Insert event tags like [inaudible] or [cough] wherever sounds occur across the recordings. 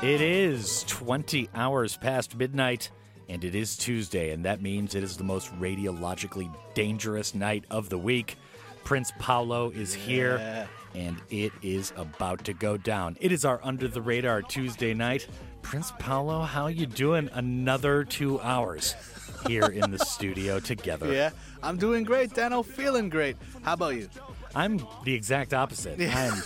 It is 20 hours past midnight, and it is Tuesday, and that means it is the most radiologically dangerous night of the week. Prince Paolo is here, and it is about to go down. It is our under the radar Tuesday night. Prince Paolo, how you doing? Another two hours here in the studio together. [laughs] Yeah, I'm doing great, Danno. Feeling great. How about you? I'm the exact opposite. I am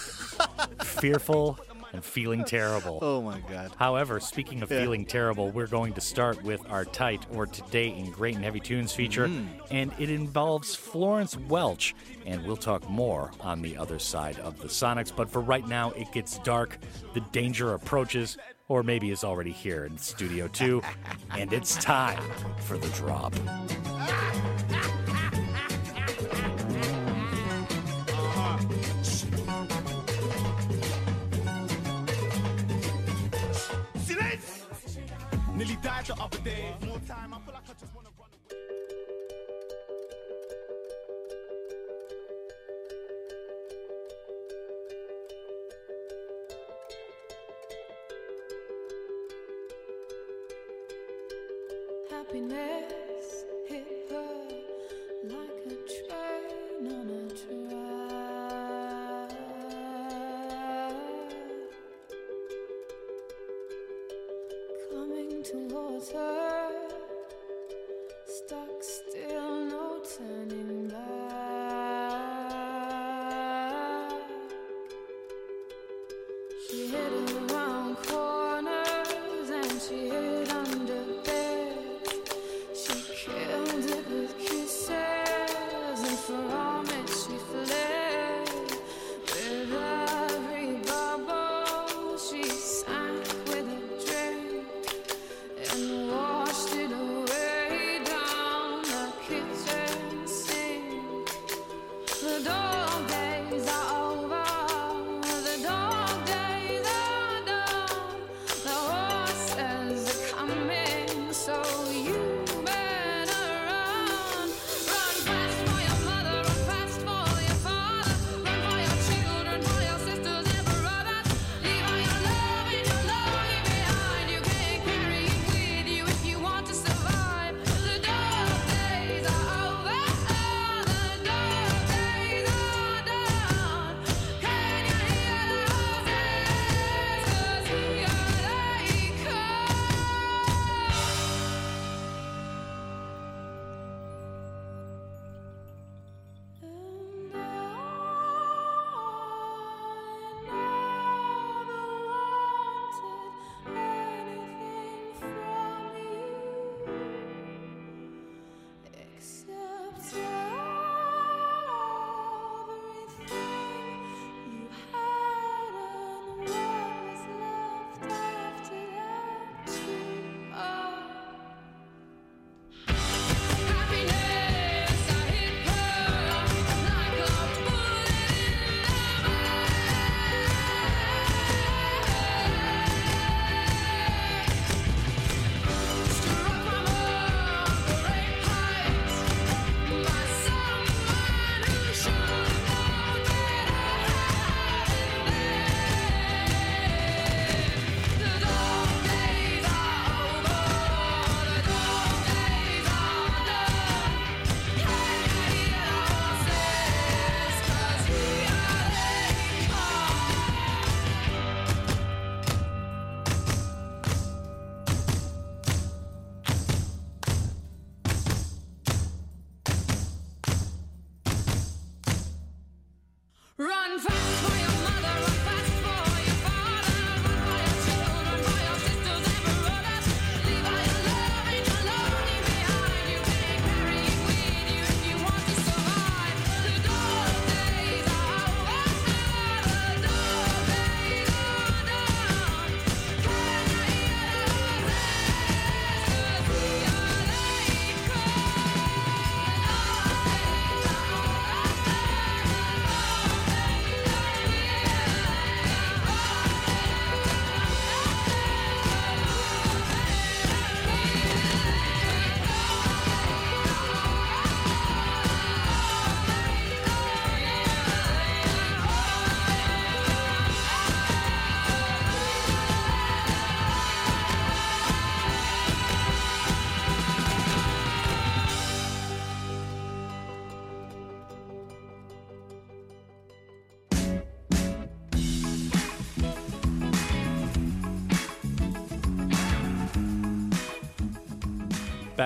fearful and feeling terrible. Oh my God. However, speaking of Yeah. feeling terrible, we're going to start with our tight or today in Great and Heavy Tunes feature, Mm. and it involves Florence Welch, and we'll talk more on the other side of the Sonics. But for right now, it gets dark, the danger approaches, or maybe is already here in Studio 2, and it's time for the drop. Nearly died the other day. More time,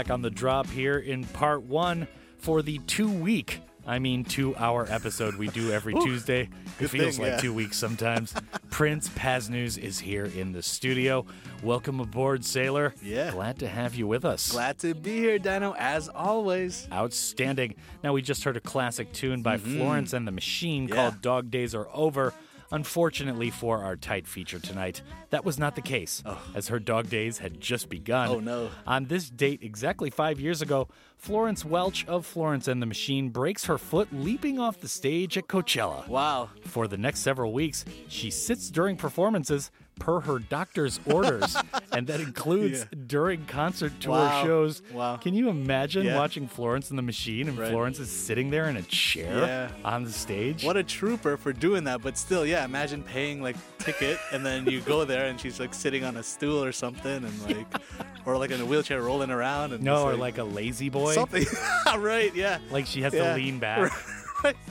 back on the drop here in part one for the two week, I mean, two hour episode we do every Tuesday. It feels thing, like yeah. two weeks sometimes. [laughs] Prince Paznews is here in the studio. Welcome aboard, Sailor. Yeah. Glad to have you with us. Glad to be here, Danno, as always. Outstanding. Now, we just heard a classic tune by Florence and the Machine Mm-hmm. Yeah. called Dog Days Are Over. Unfortunately for our tight feature tonight, that was not the case, as her dog days had just begun. Oh, no. On this date, exactly five years ago, Florence Welch of Florence and the Machine breaks her foot leaping off the stage at Coachella. Wow. For the next several weeks, she sits during performances per her doctor's orders, [laughs] and that includes Yeah. during concert tour Wow. shows. Wow. Can you imagine Yeah. watching Florence and the Machine and Right. Florence is sitting there in a chair Yeah. on the stage? What a trooper for doing that, but still, yeah, imagine paying like ticket and then you go there and she's like sitting on a stool or something and like [laughs] or like in a wheelchair rolling around and no, or like a lazy boy. something. [laughs] right, yeah. Like she has to lean back. Right.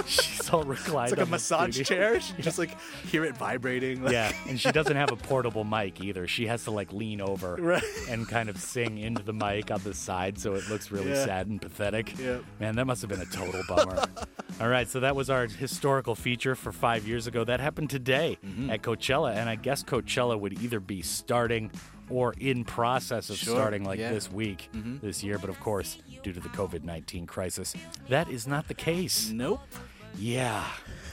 She's all reclined. It's like a massage studio. chair. She just like hear it vibrating. Like, Yeah, and she doesn't have a portable mic either. She has to like lean over [laughs] Right. and kind of sing into the mic on the side so it looks really Yeah. sad and pathetic. Yep. Man, that must have been a total bummer. [laughs] All right, so that was our historical feature for five years ago. That happened today Mm-hmm. at Coachella, and I guess Coachella would either be starting or in process of Sure, starting like yeah. Mm-hmm. this week, this year. But of course, due to the COVID 19 crisis, that is not the case. Nope. Yeah,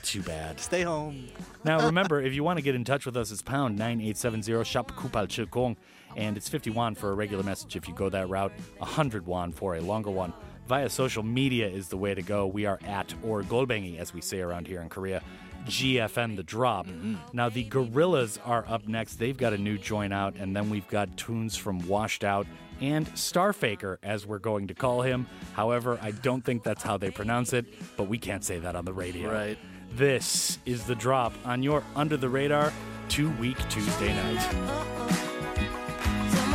too bad. Stay home. [laughs] Now, [laughs] remember, if you want to get in touch with us, it's pound 9870 shop Kupal Chilkong, and it's 50 won for a regular message if you go that route, 100 won for a longer one. Via social media is the way to go. We are at or Golbengi, as we say around here in Korea. GFN the drop. Mm-hmm. Now the Gorillaz are up next. They've got a new joint out, and then we've got tunes from Washed Out and Starfaker, as we're going to call him. However, I don't think that's how they pronounce it, but we can't say that on the radio. Right. This is the drop on your Under the Radar two week Tuesday night. So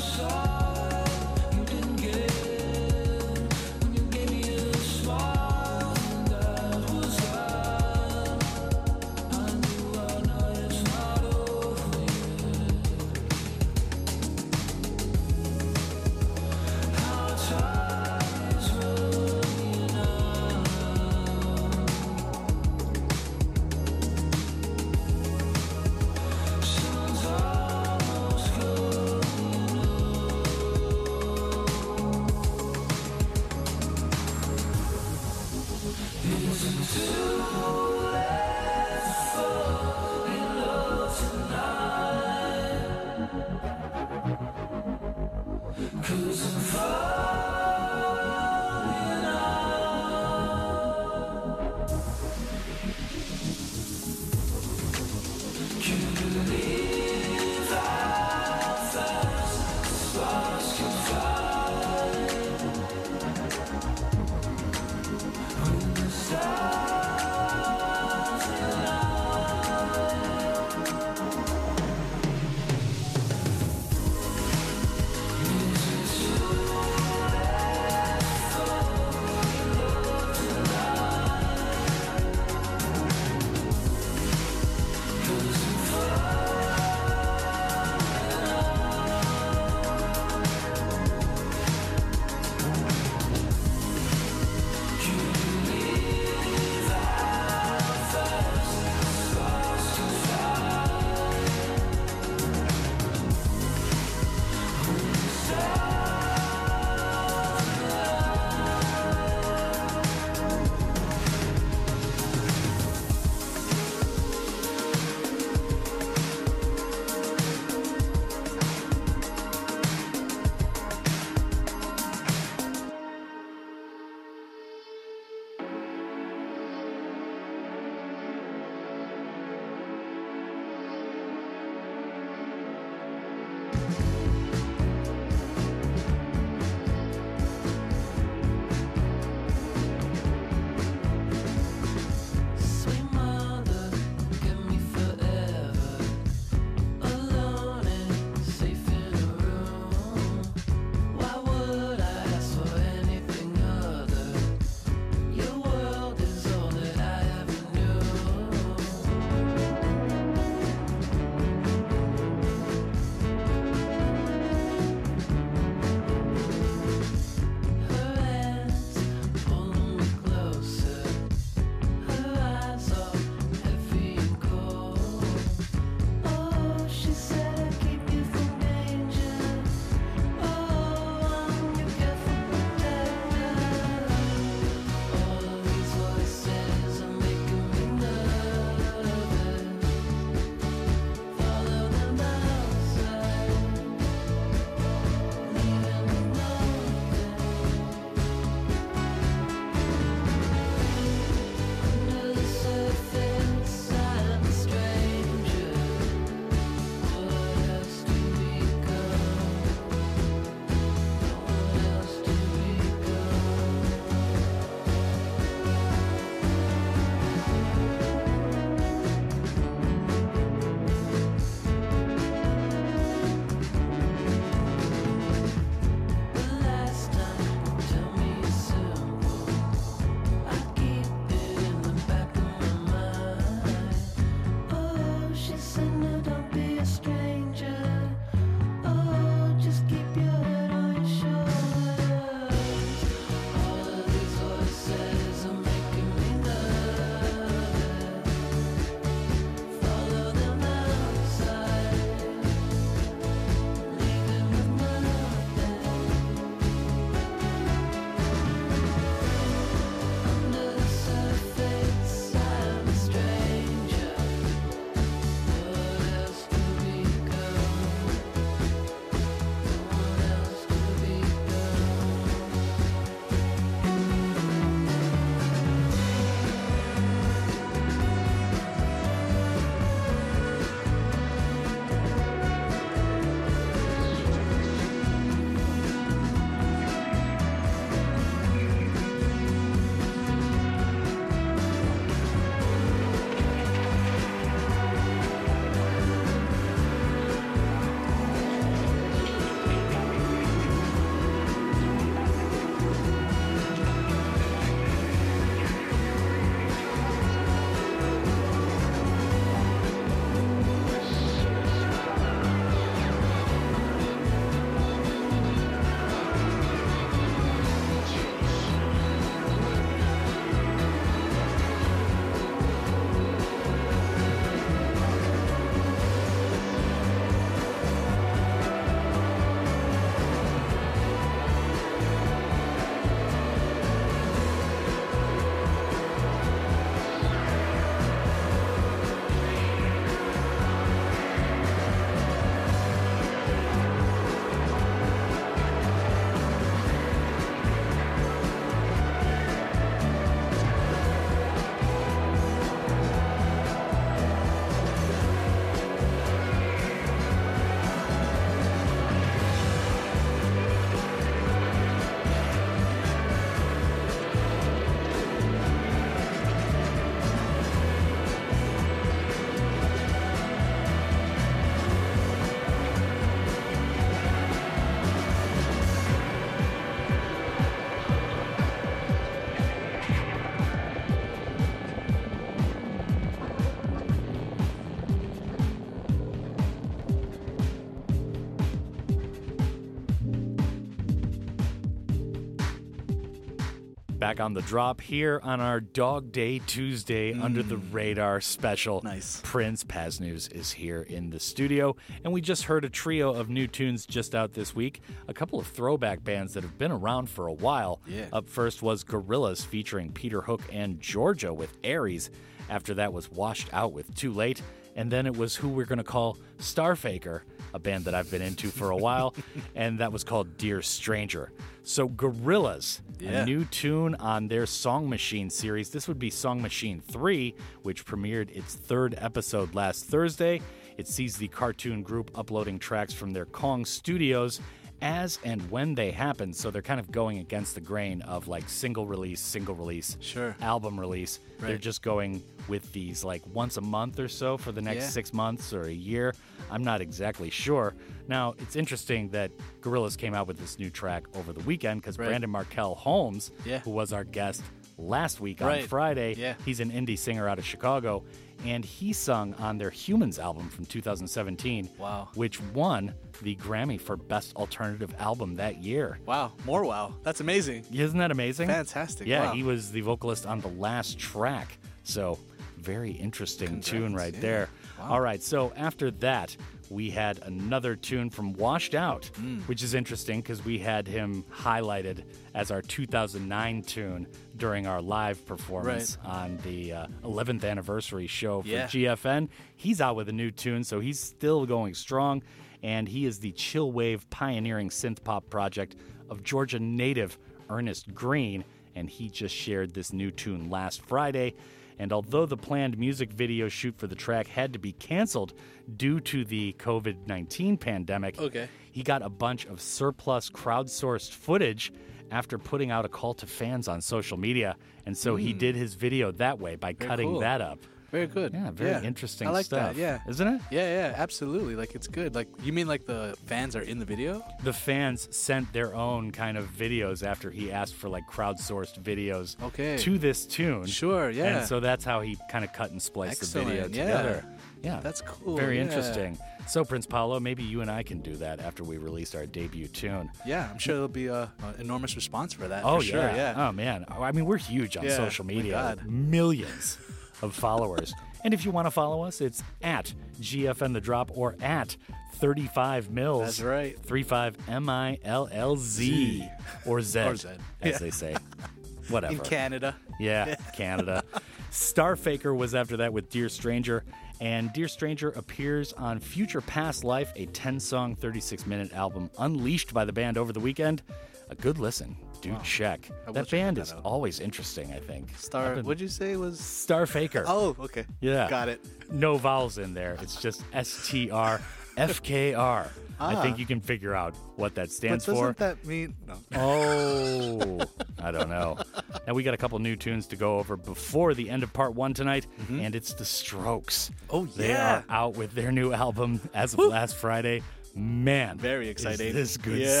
back on the drop here on our Dog Day Tuesday Under the mm. Radar special. Nice. Prince Paz News is here in the studio, and we just heard a trio of new tunes just out this week. A couple of throwback bands that have been around for a while. Yeah. Up first was Gorillaz featuring Peter Hook and Georgia with Aries. After that was Washed Out with Too Late, and then it was who we're going to call Starfaker, a band that I've been into for a while, [laughs] and that was called Dear Stranger. So Gorillaz, Yeah. a new tune on their Song Machine series. This would be Song Machine 3, which premiered its third episode last Thursday. It sees the cartoon group uploading tracks from their Kong studios as and when they happen. So they're kind of going against the grain of like single release, single release, Sure. album release. They're just going with these like once a month or so for the next Yeah. six months or a year. I'm not exactly sure. Now, it's interesting that Gorillaz came out with this new track over the weekend because Right. Brandon Markell Holmes, Yeah. who was our guest last week on Friday, Yeah. he's an indie singer out of Chicago, and he sung on their Humanz album from 2017, Wow. which won the Grammy for Best Alternative Album that year. Wow, more wow. That's amazing. Isn't that amazing? Fantastic. Yeah, Wow. he was the vocalist on the last track. So, very interesting tune right yeah. there. Wow. All right, so after that, we had another tune from Washed Out, Mm. which is interesting because we had him highlighted as our 2009 tune during our live performance on the uh, 11th anniversary show for Yeah. GFN. He's out with a new tune, so he's still going strong, and he is the chill wave pioneering synth pop project of Georgia native Ernest Green, and he just shared this new tune last Friday. And although the planned music video shoot for the track had to be canceled due to the COVID 19 pandemic, Okay. he got a bunch of surplus crowdsourced footage after putting out a call to fans on social media. And so he did his video that way by cutting Hmm. cool. that up. Very mm-hmm. good. Yeah, very interesting I like stuff. that. Yeah. Isn't it? Yeah, yeah, absolutely. Like it's good. Like you mean like the fans are in the video? The fans sent their own kind of videos after he asked for like crowdsourced videos Okay. to this tune. Sure, yeah. And so that's how he kind of cut and spliced the video Excellent, yeah. together. Yeah. That's cool, Very yeah. interesting. So, Prince Paolo, maybe you and I can do that after we release our debut tune. Yeah, I'm sure there'll be a, a enormous response for that. Oh, for sure. yeah. Yeah. Oh, man. I mean, we're huge on Yeah, social my media. God. Millions of followers. And if you want to follow us, it's at GFN The Drop or at 35 Millz. That's right. 35 M I L L Z or Z, Or Z, as yeah. they say. [laughs] Whatever. In Canada. Yeah, [laughs] Canada. Starfaker was after that with Dear Stranger, and Dear Stranger appears on Future Past Life, a 10 song, 36 minute album unleashed by the band over the weekend. A good listen. Do check. will That band that is out. always interesting, I think. Star. been- What'd you say was? Starfaker. Oh, okay. Yeah. Got it. No vowels in there. It's just S T R F K R. I think Ah. you can figure out what that stands But stands doesn't for. that mean no? Oh, [laughs] I don't know. Now we got a couple new tunes to go over before the end of part one tonight, and it's the Strokes. Mm-hmm. Oh, they yeah. are out with their new album as of last Friday. Man, Very is exciting. this good Yeah.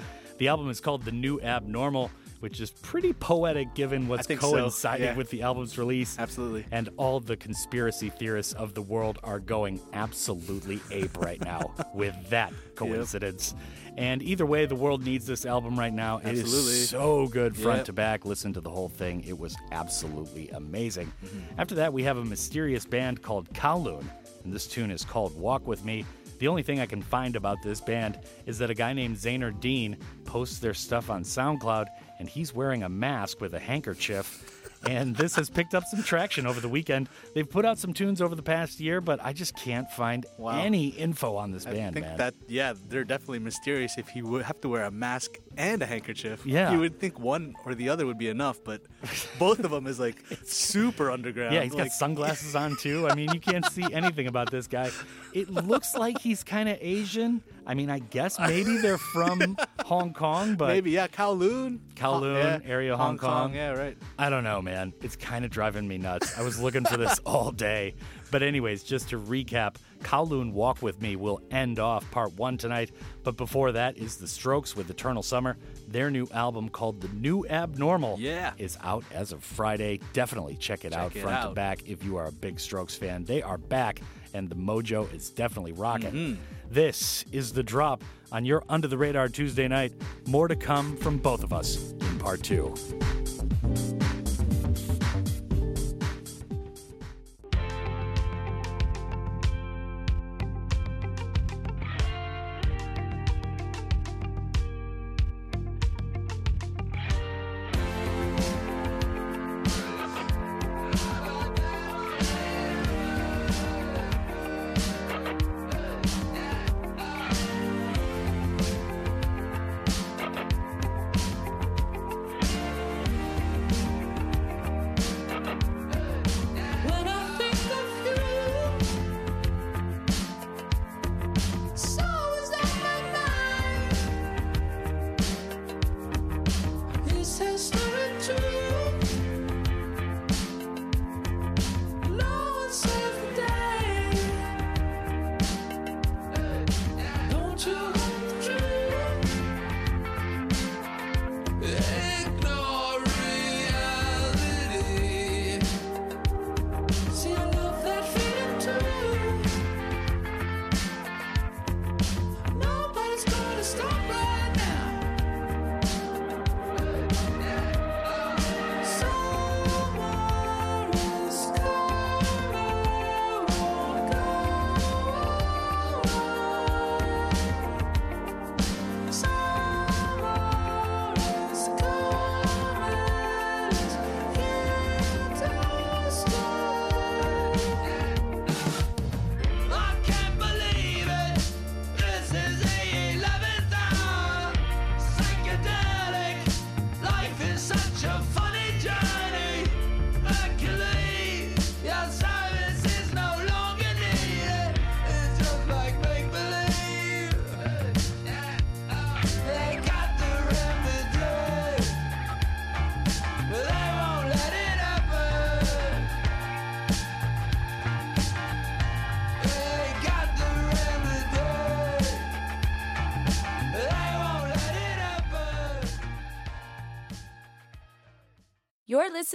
stuff. The album is called The New Abnormal, which is pretty poetic given what's think so, yeah. with the album's release. Absolutely. And all the conspiracy theorists of the world are going absolutely ape right now [laughs] with that coincidence. And either way, the world needs this album right now. It Absolutely. is so good front Yep. to back. Listen to the whole thing. It was absolutely amazing. Mm-hmm. After that, we have a mysterious band called Kowloon, and this tune is called Walk With Me. The only thing I can find about this band is that a guy named Zainer Dean posts their stuff on SoundCloud, and he's wearing a mask with a handkerchief. And this has picked up some traction over the weekend. They've put out some tunes over the past year, but I just can't find Wow. any info on this I band, think man. that yeah, they're definitely mysterious. If he would have to wear a mask and a handkerchief, Yeah. you would think one or the other would be enough, but both of them is like [laughs] super underground. Yeah, he's got sunglasses on [laughs] too. I mean, you can't see anything about this guy. It looks like he's kind of Asian. I mean, I guess maybe they're from [laughs] Hong Kong, but Maybe yeah, Kowloon, Kowloon, yeah, area Hong Kong. Yeah, right. I don't know, man. It's kind of driving me nuts. I was looking for this [laughs] all day. But, anyways, just to recap, Kowloon Walk With Me will end off part one tonight. But before that is The Strokes with Eternal Summer. Their new album called The New Abnormal Yeah. is out as of Friday. Definitely check it out it front to back if you are a big Strokes fan. They are back, and the mojo is definitely rocking. Mm-hmm. This is The Drop on your Under the Radar Tuesday night. More to come from both of us in part two.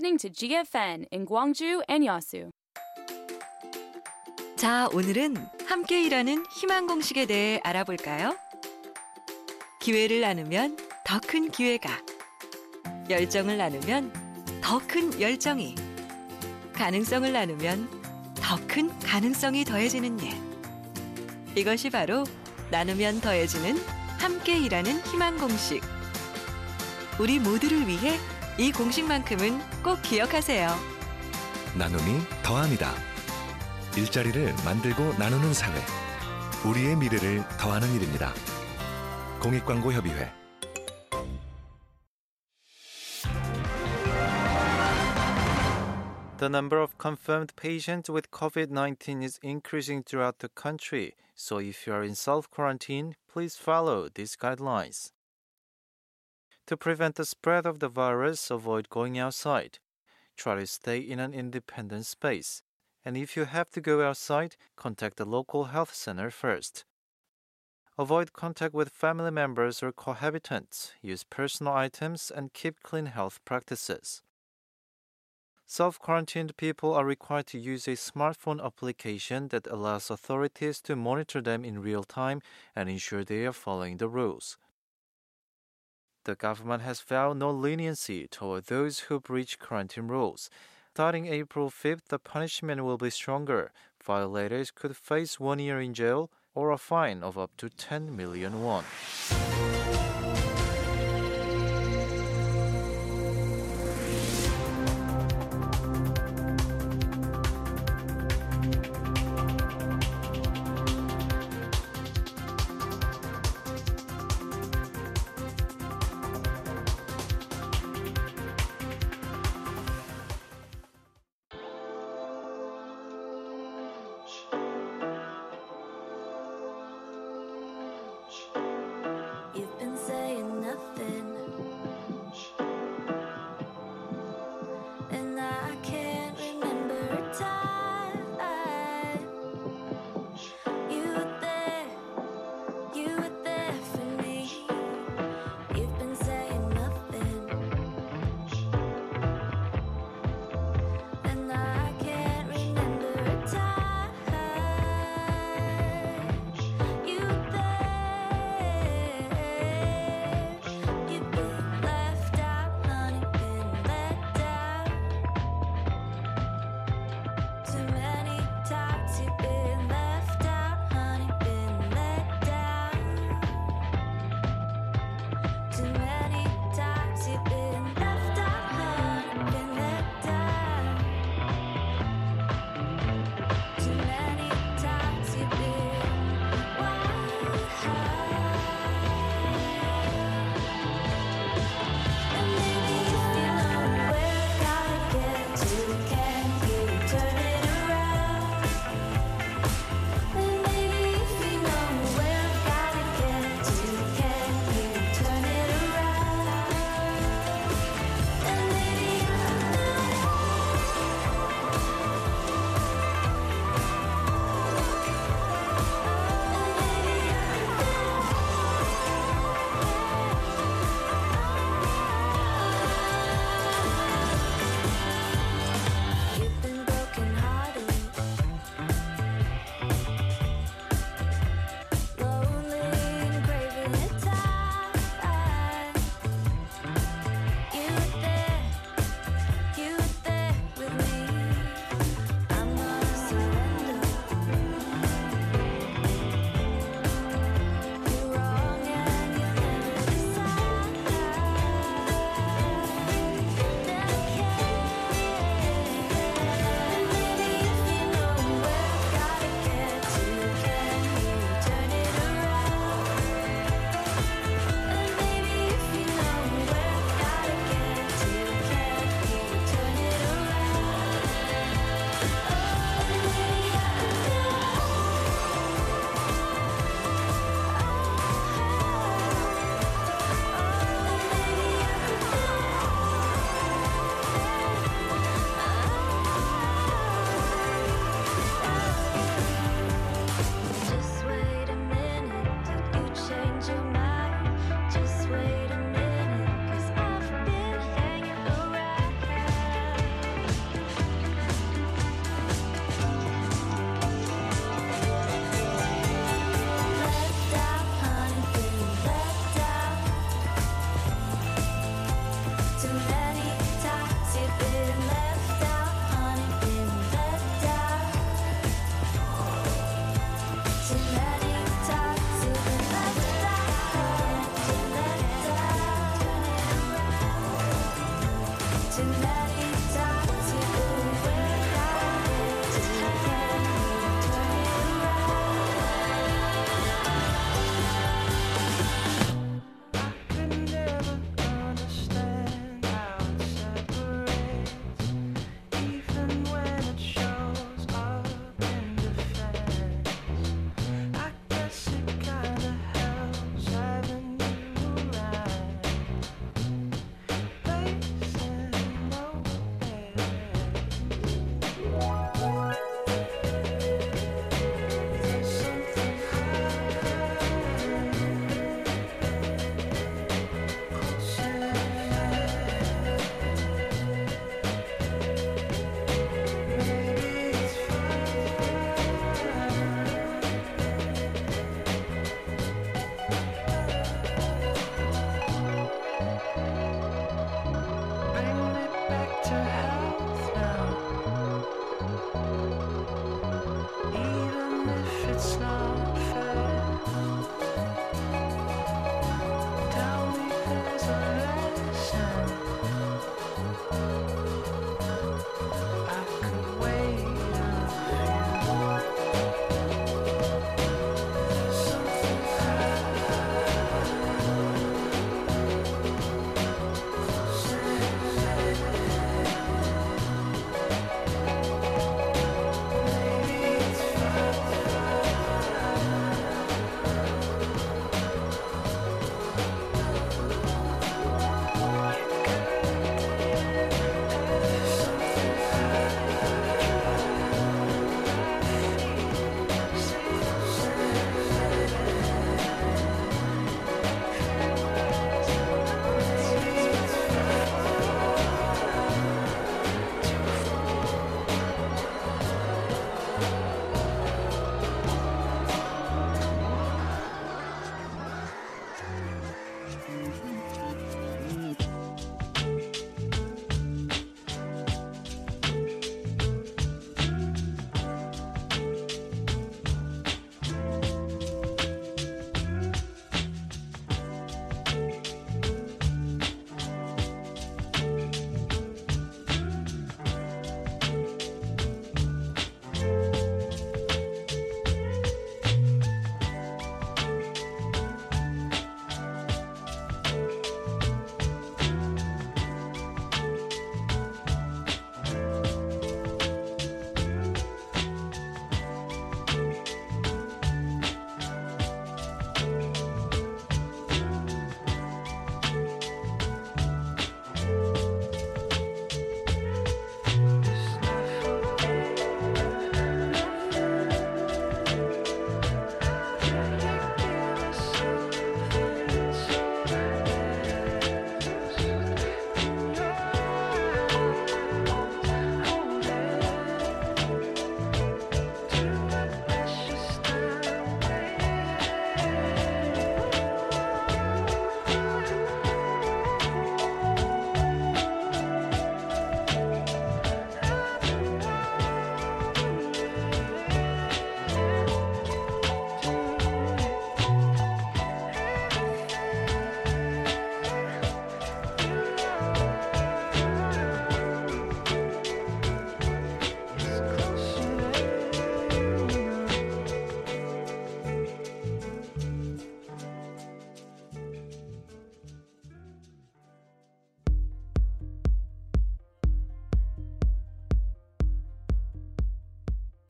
Listening to GFN in Gwangju and Yasu. 자, 오늘은 함께 일하는 희망 공식에 대해 알아볼까요? 기회를 나누면 더 큰 기회가, 열정을 나누면 더 큰 열정이, 가능성을 나누면 더 큰 가능성이 더해지는 일. 이것이 바로 나누면 더해지는 함께 일하는 희망 공식. 우리 모두를 위해 이 공식만큼은 꼭 기억하세요. 나눔이 더합니다. 일자리를 만들고 나누는 사회. 우리의 미래를 더하는 일입니다. 공익광고협의회. The number of confirmed patients with COVID 19 is increasing throughout the country, so if you are in self quarantine, please follow these guidelines. To prevent the spread of the virus, avoid going outside. Try to stay in an independent space. And if you have to go outside, contact the local health center first. Avoid contact with family members or cohabitants. Use personal items and keep clean health practices. Self quarantined people are required to use a smartphone application that allows authorities to monitor them in real time and ensure they are following the rules. The government has vowed no leniency toward those who breach quarantine rules. Starting April 5th, the punishment will be stronger. Violators could face one year in jail or a fine of up to 10 million won.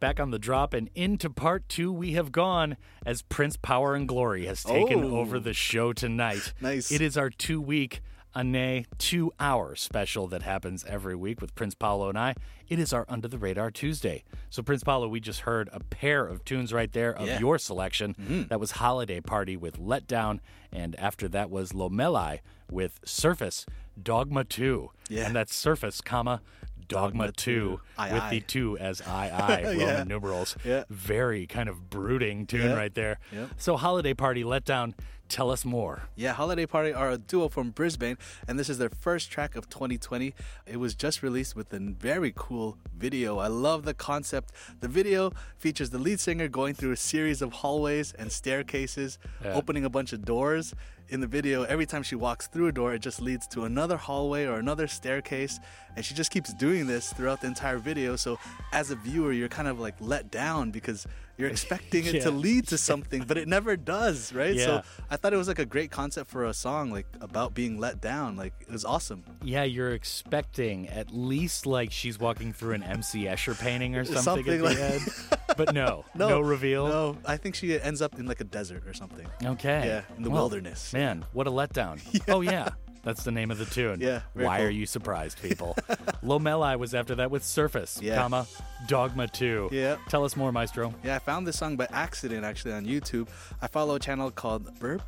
Back on the drop and into part two we have gone as Prince Power and Glory has taken Oh. over the show tonight. [laughs] Nice. It is our two week, a nay, two hour special that happens every week with Prince Paolo and I. It is our Under the Radar Tuesday. So, Prince Paolo, we just heard a pair of tunes right there of Yeah. Mm-hmm. your selection. That was Holiday Party with Let Down, and after that was Lomeli with Surface Dogma 2. Yeah. And that's Surface, comma, Dogma, Dogma 2, 2. With the 2 as [laughs] I, I, Roman Yeah. numerals. Yeah. Very kind of brooding tune Yeah. right there. So, Holiday Party, Let Down, tell us more. Yeah, Holiday Party are a duo from Brisbane, and this is their first track of 2020. It was just released with a very cool video. I love the concept. The video features the lead singer going through a series of hallways and staircases, Yeah. opening a bunch of doors. in the video, every time she walks through a door, it just leads to another hallway or another staircase. And she just keeps doing this throughout the entire video. So as a viewer, you're kind of like let down because you're expecting it to lead to something, but it never does, right? Yeah. So I thought it was like a great concept for a song, like about being let down. Like it was awesome. Yeah, you're expecting at least like she's walking through an MC Escher painting or something, [laughs] Something at like- the end. [laughs] But [laughs] no, no, reveal. No, I think she ends up in like a desert or something. Okay. Yeah, in the Well, wilderness. Man, what a letdown. Oh, yeah. That's the name of the tune. Yeah, Why cool. are you surprised, people? [laughs] Lomeli was after that with Surface, Yeah. comma, Dogma 2. Yeah. Tell us more, Maestro. Yeah, I found this song by accident actually on YouTube. I follow a channel called BIRP,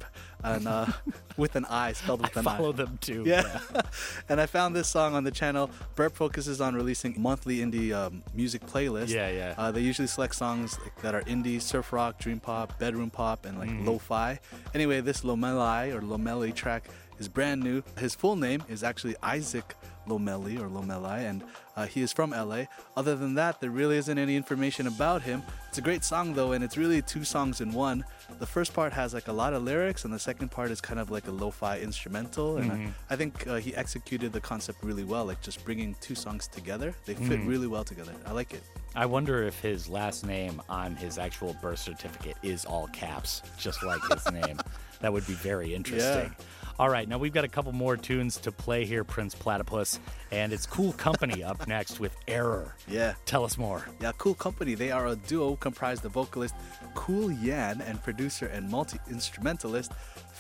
and uh, [laughs] with an I spelled with I an follow I. Follow them too. Yeah, [laughs] and I found this song on the channel. BIRP focuses on releasing monthly indie um, music playlists. Yeah, yeah. Uh, they usually select songs like, that are indie, surf rock, dream pop, bedroom pop, and like Mm. lo-fi. Anyway, this Lomeli or Lomeli track is brand new. His full name is actually Isaac Lomeli or Lomeli, and uh, he is from LA. Other than that, there really isn't any information about him. It's a great song though, and it's really two songs in one. The first part has like a lot of lyrics, and the second part is kind of like a lo-fi instrumental. And Mhm. I, I think uh, he executed the concept really well, like just bringing two songs together. They fit Mhm. really well together. I like it. I wonder if his last name on his actual birth certificate is all caps, just like his [laughs] name. That would be very interesting. All right, now we've got a couple more tunes to play here, Prince Platypus, and it's Cool Company up [laughs] next with Error. Yeah. Tell us more. Yeah, Cool Company. They are a duo comprised of vocalist Cool Yan and producer and multi instrumentalist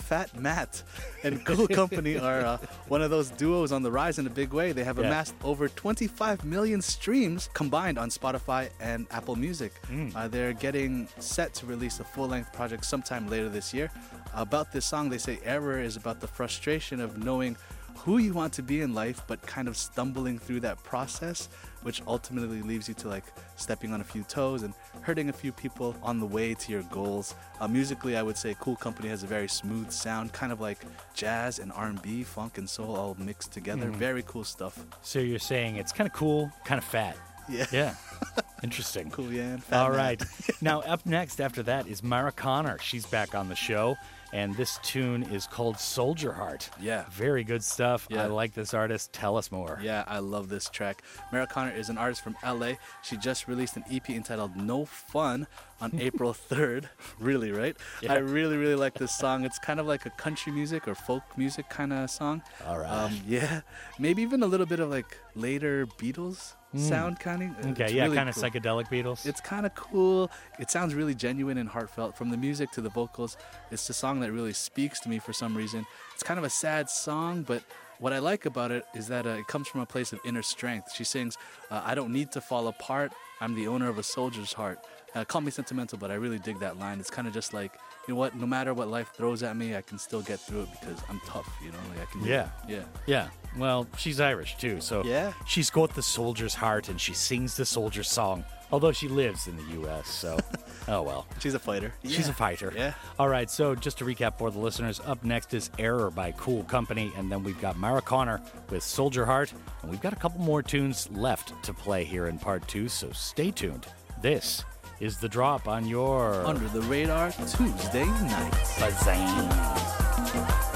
Fat Matt. And Cool [laughs] Company are uh, one of those duos on the rise in a big way. They have Yeah. amassed over 25 million streams combined on Spotify and Apple Music. Mm. Uh, they're getting set to release a full length project sometime later this year. About this song, they say Error is about the frustration of knowing who you want to be in life, but kind of stumbling through that process, which ultimately leaves you to like stepping on a few toes and hurting a few people on the way to your goals. Uh, musically, I would say Cool Company has a very smooth sound, kind of like jazz and R&B, funk and soul all mixed together. Mhm. Very cool stuff. So you're saying it's kind of cool, kind of fat. Yeah. Yeah. [laughs] Interesting. Cool, yeah. Fat All Matt. right. [laughs] now, up next after that is Mara Connor. She's back on the show, and this tune is called Soldier Heart. Yeah. Very good stuff. Yeah. I like this artist. Tell us more. Yeah, I love this track. Mara Connor is an artist from LA. She just released an EP entitled No Fun on [laughs] April 3rd. Really, right? Yeah. I really, really like this song. It's kind of like a country music or folk music kind of song. All right. Um, yeah. Maybe even a little bit of like later Beatles. Sound kind of. Okay, yeah, kind of psychedelic Beatles. It's kind of cool. It sounds really genuine and heartfelt. From the music to the vocals, it's a song that really speaks to me for some reason. It's kind of a sad song, but what I like about it is that uh, it comes from a place of inner strength. She sings, uh, I don't need to fall apart. I'm the owner of a soldier's heart. Uh, call me sentimental, but I really dig that line. It's kind of just like, you know what? No matter what life throws at me, I can still get through it because I'm tough. You know, like I can. Yeah. it. Yeah. Yeah. Well, she's Irish too, so Yeah. she's got the soldier's heart and she sings the soldier's song. Although she lives in the U.S., so [laughs] oh well. She's a fighter. She's a fighter. Yeah. All right. So just to recap for the listeners, up next is Error by Cool Company, and then we've got Mara Connor with Soldier Heart, and we've got a couple more tunes left to play here in part two. So stay tuned. This is the drop on your Under the radar Tuesday night. Bazang.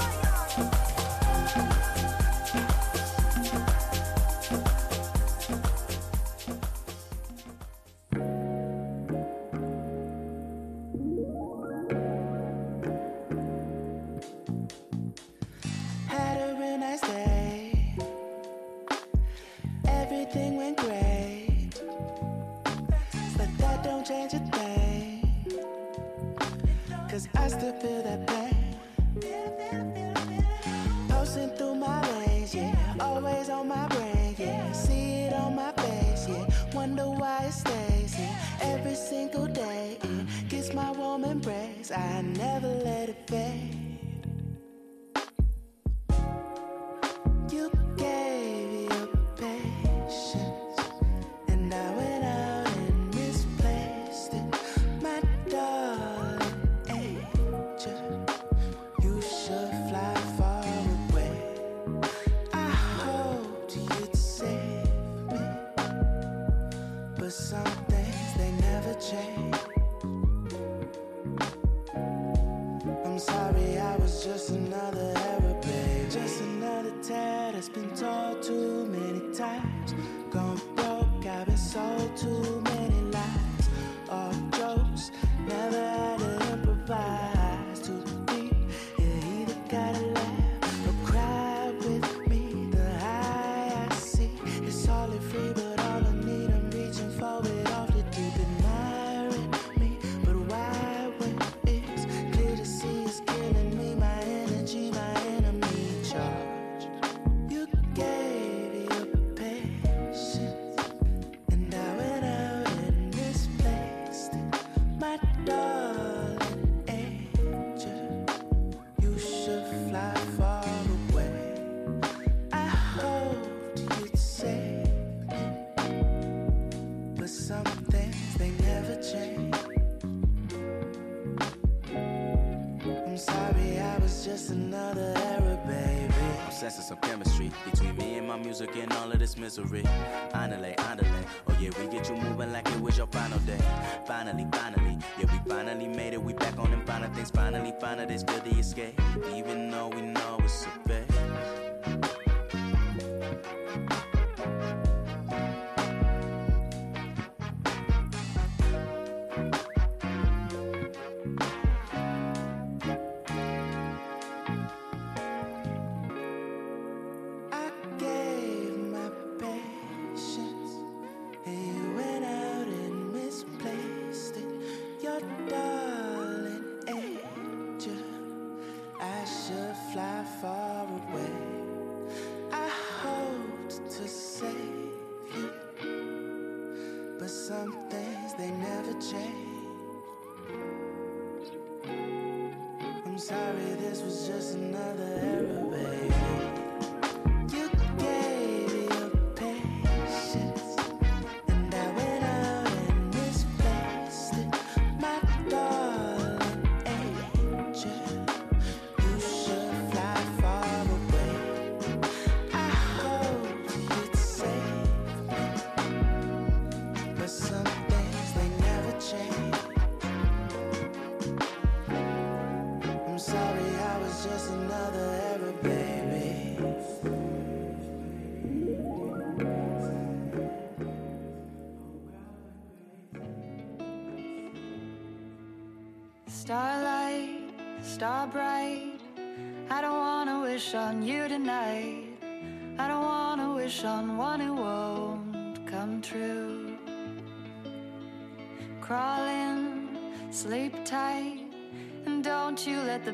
I never let it fade.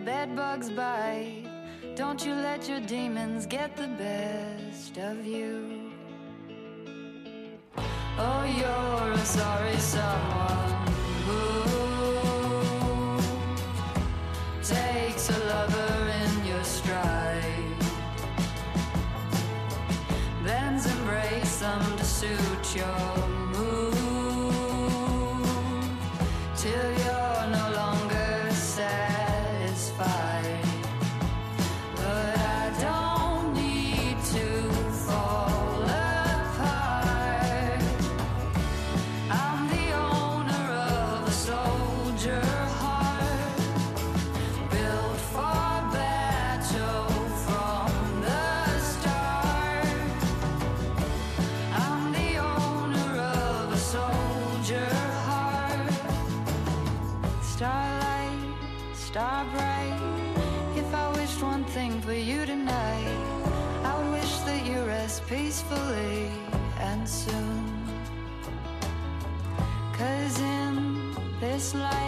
bedbugs bite. Don't you let your demons get the best of you. Oh, you're a sorry someone who takes a lover in your stride, bends and breaks them to suit your. just like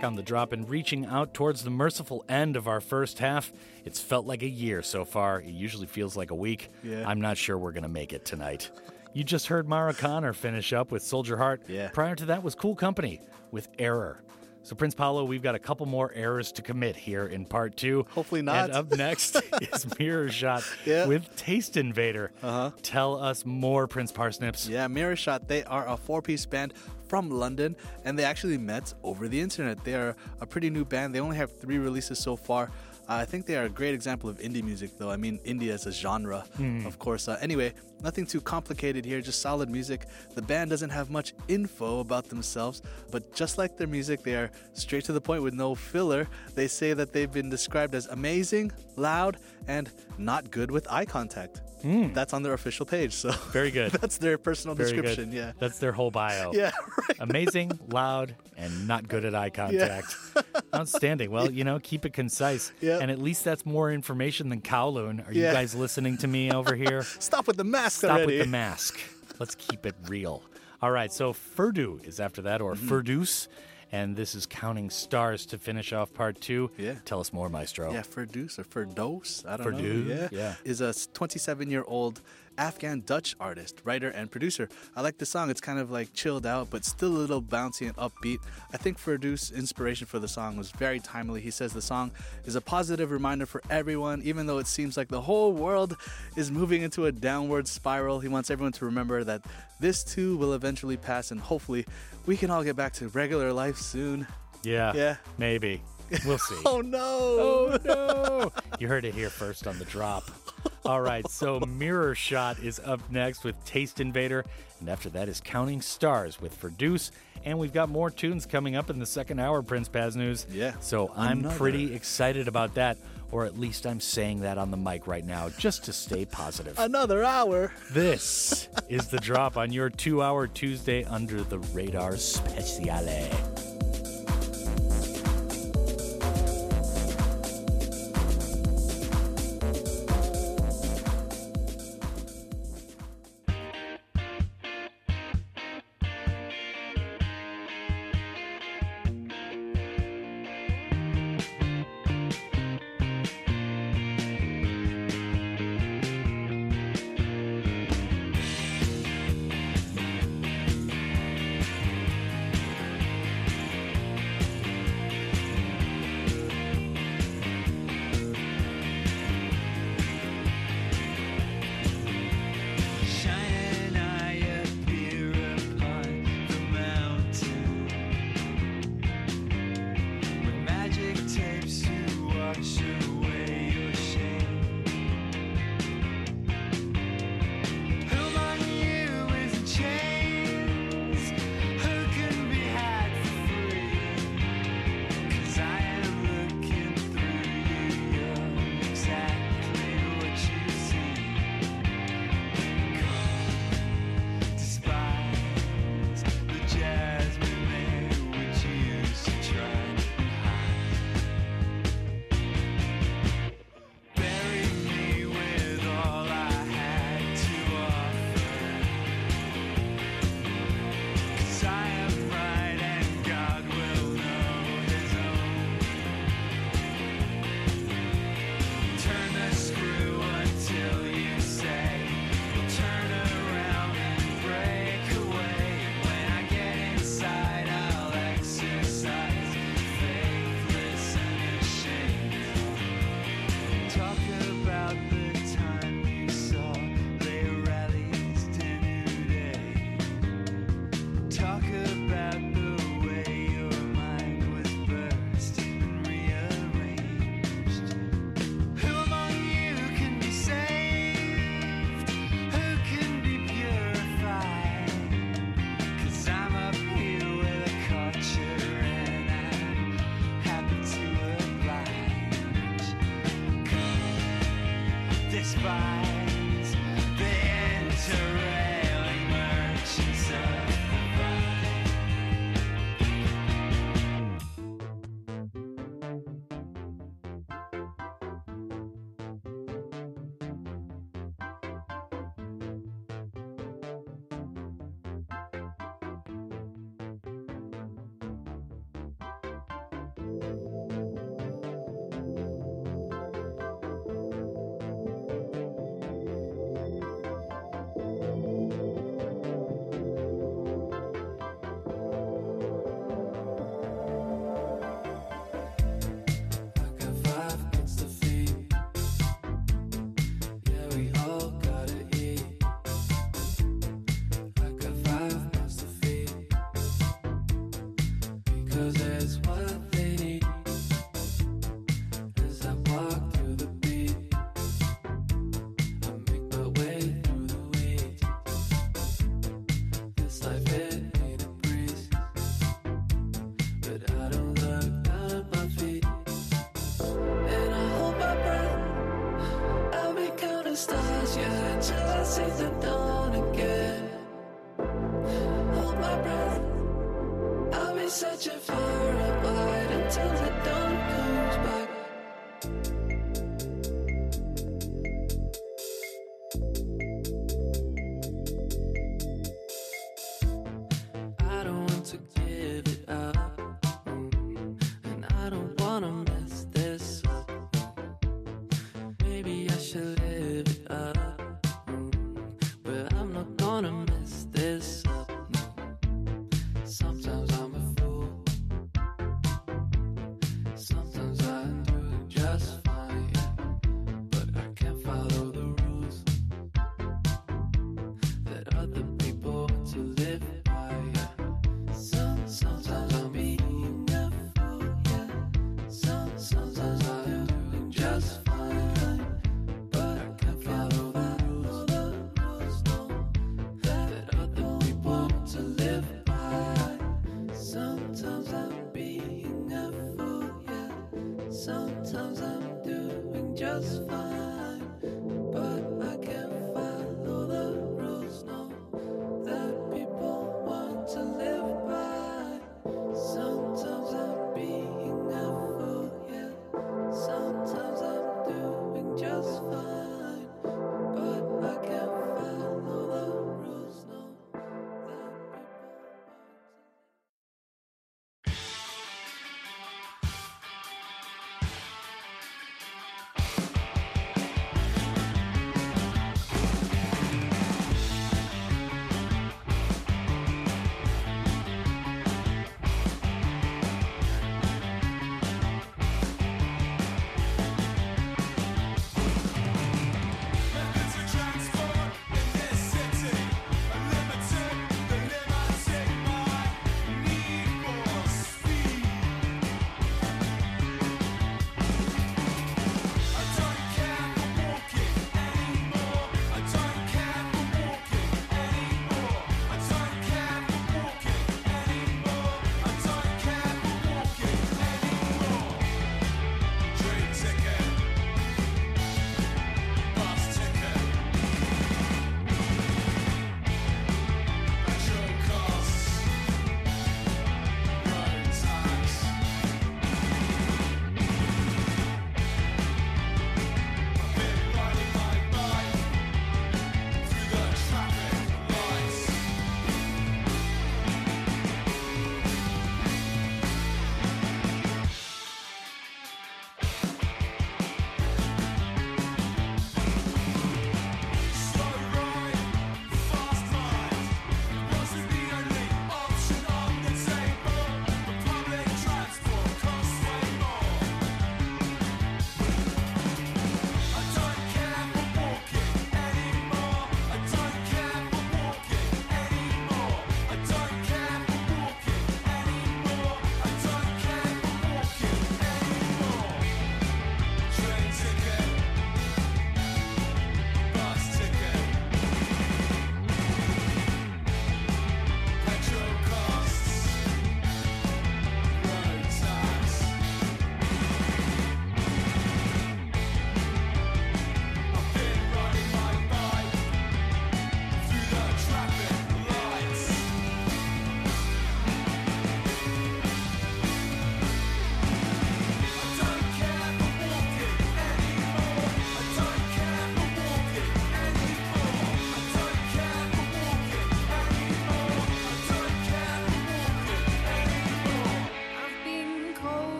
Back on the drop and reaching out towards the merciful end of our first half. It's felt like a year so far. It usually feels like a week. Yeah. I'm not sure we're going to make it tonight. You just heard Mara Connor finish up with Soldier Heart. Yeah. Prior to that was Cool Company with Error. So, Prince Paolo, we've got a couple more errors to commit here in part two. Hopefully not. And up next [laughs] is Mirror Shot Yeah. with Taste Invader. Uh-huh. Tell us more, Prince Parsnips. Yeah, Mirror Shot, they are a four piece band from London and they actually met over the internet. They are a pretty new band. They only have three releases so far. Uh, I think they are a great example of indie music, though. I mean, indie as a genre, of course. Uh, anyway, nothing too complicated here, just solid music. The band doesn't have much info about themselves, but just like their music, they are straight to the point with no filler. They say that they've been described as amazing, loud, and not good with eye contact. That's on their official page, so [laughs] Very good. that's their personal Very description. good. Yeah. That's their whole bio. [laughs] Yeah, right. Amazing, loud, and not good at eye contact. Outstanding. Well, you know, keep it concise. Yep. And at least that's more information than Kowloon. Are you guys listening to me over here? [laughs] Stop with the mask Stop already. with the mask. Let's keep it real. All right, so Furdu is after that, or Mm-hmm. And this is Counting Stars to finish off part two. Yeah. Tell us more, Maestro. Yeah, Ferdous or Ferdos, I don't Ferdows, know. yeah. Is a 27 year old Afghan Dutch artist, writer, and producer. I like the song. It's kind of like chilled out, but still a little bouncy and upbeat. I think Ferdous' inspiration for the song was very timely. He says the song is a positive reminder for everyone, even though it seems like the whole world is moving into a downward spiral. He wants everyone to remember that this too will eventually pass, and hopefully we can all get back to regular life soon. Yeah. Yeah. Maybe. We'll see. [laughs] Oh no! Oh no! you heard it here first on the drop. All right, so Mirror Shot is up next with Taste Invader, and after that is Counting Stars with Ferdous, and we've got more tunes coming up in the second hour, Prince Paz News. Yeah, So I'm another. pretty excited about that, or at least I'm saying that on the mic right now just to stay positive. Another hour. This is the drop on your two hour Tuesday under the radar speciale.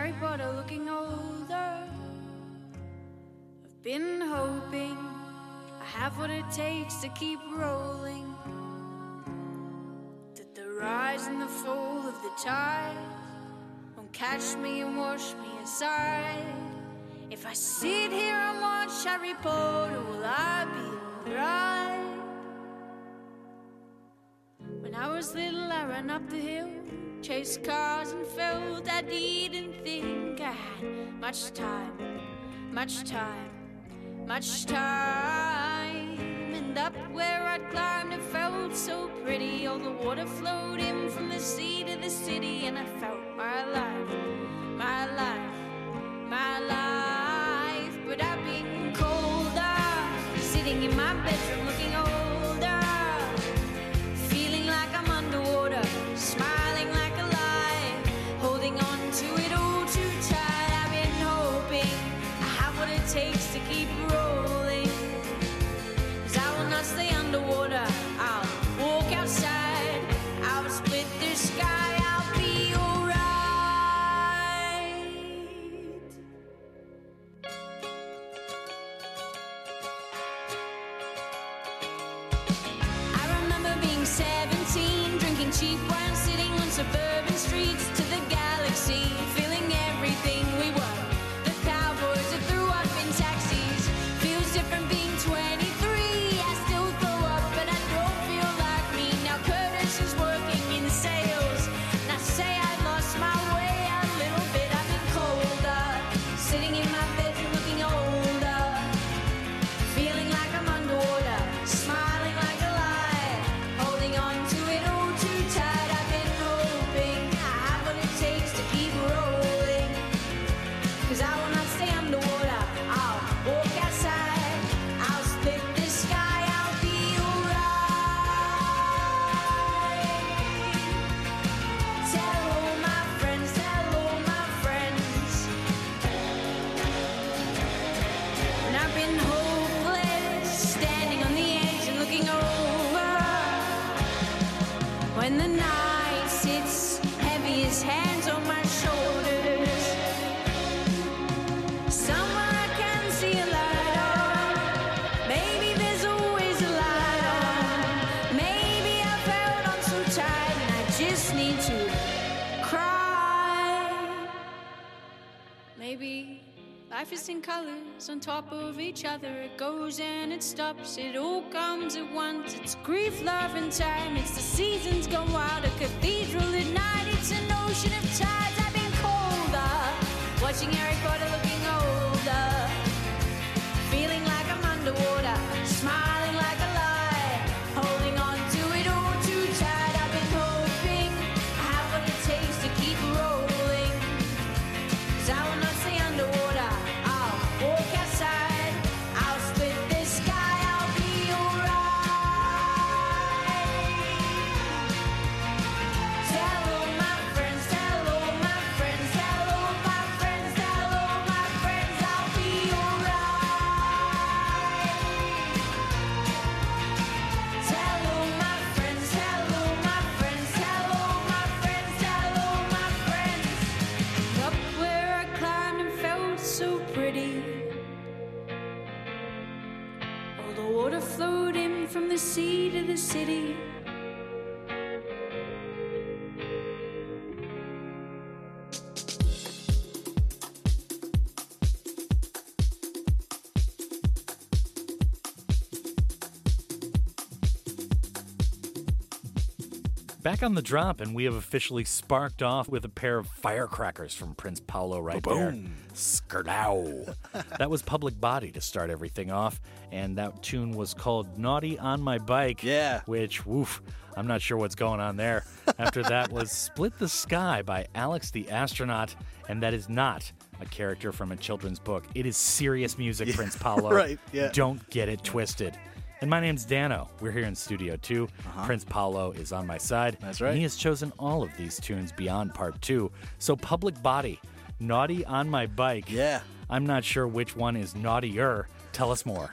Harry Potter looking older. I've been hoping I have what it takes to keep rolling. That the rise and the fall of the tide won't catch me and wash me aside. If I sit here and watch Harry Potter, will I be alright? When I was little, I ran up the hill chased cars and felt I didn't think I had much time, much time, much time. And up where I'd climbed, it felt so pretty. All the water flowed in from the sea to the city, and I felt my life, my life, my life. But I've on top of each other. It goes and it stops. It all comes at once. It's grief, love, and time. It's the seasons go wild. A cathedral at night. It's an ocean of tides. I've been colder. Watching Harry Back on the drop, and we have officially sparked off with a pair of firecrackers from Prince Paolo right there. Ba-boom. Skrdow. that was Public Body to start everything off, and that tune was called Naughty on My Bike. Yeah. Which, woof, I'm not sure what's going on there. After that was Split the Sky by Alex the Astronaut, and that is not a character from a children's book. It is serious music, Prince Paolo. [laughs] right, yeah. Don't get it twisted. And my name's Danno. We're here in studio two. Prince Paolo is on my side. Uh-huh. That's right. And he has chosen all of these tunes beyond part two. So, Public Body, Naughty on My Bike. Yeah. I'm not sure which one is naughtier. Tell us more.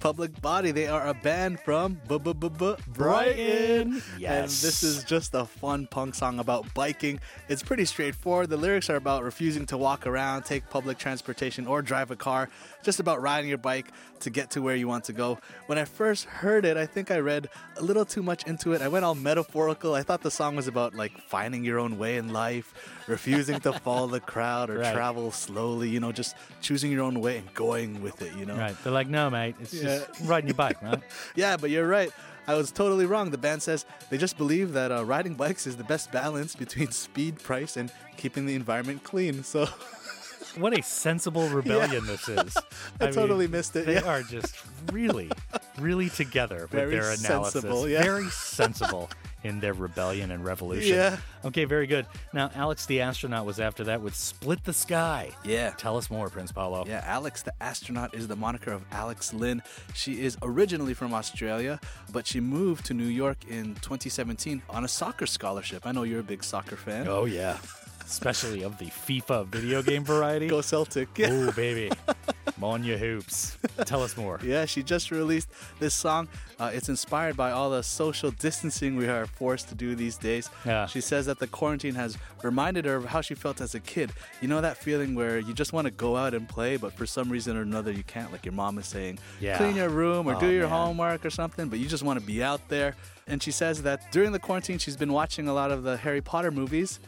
Public Body. They are a band from Brighton. Brighton. And Yes. this is just a fun punk song about biking. It's pretty straightforward. The lyrics are about refusing to walk around, take public transportation, or drive a car. Just about riding your bike to get to where you want to go. When I first heard it, I think I read a little too much into it. I went all metaphorical. I thought the song was about like finding your own way in life, refusing to [laughs] follow the crowd or Right. travel slowly, you know, just choosing your own way and going with it, you know? Right. They're like, no, mate. It's Yeah. just riding your bike, right? [laughs] Yeah, but you're right. I was totally wrong. The band says they just believe that uh, riding bikes is the best balance between speed, price, and keeping the environment clean. So [laughs] What a sensible rebellion this is. [laughs] I totally missed it, They yeah. are just really, really together with their analysis. sensible, yeah. Very sensible in their rebellion and revolution. Yeah. Okay, very good. Now, Alex the astronaut was after that with Split the Sky. Yeah. Tell us more, Prince Paolo. Yeah, Alex the astronaut is the moniker of Alex Lynn. She is originally from Australia, but she moved to New York in 2017 on a soccer scholarship. I know you're a big soccer fan. Oh, yeah. Especially of the FIFA video game variety. Go Celtic. [laughs] Yeah. Oh, baby. Monya Hoops. Tell us more. Yeah, she just released this song. Uh, it's inspired by all the social distancing we are forced to do these days. Yeah. She says that the quarantine has reminded her of how she felt as a kid. You know that feeling where you just want to go out and play, but for some reason or another you can't. Like your mom is saying, Yeah. clean your room or Oh, do your man. homework or something, but you just want to be out there. And she says that during the quarantine she's been watching a lot of the Harry Potter movies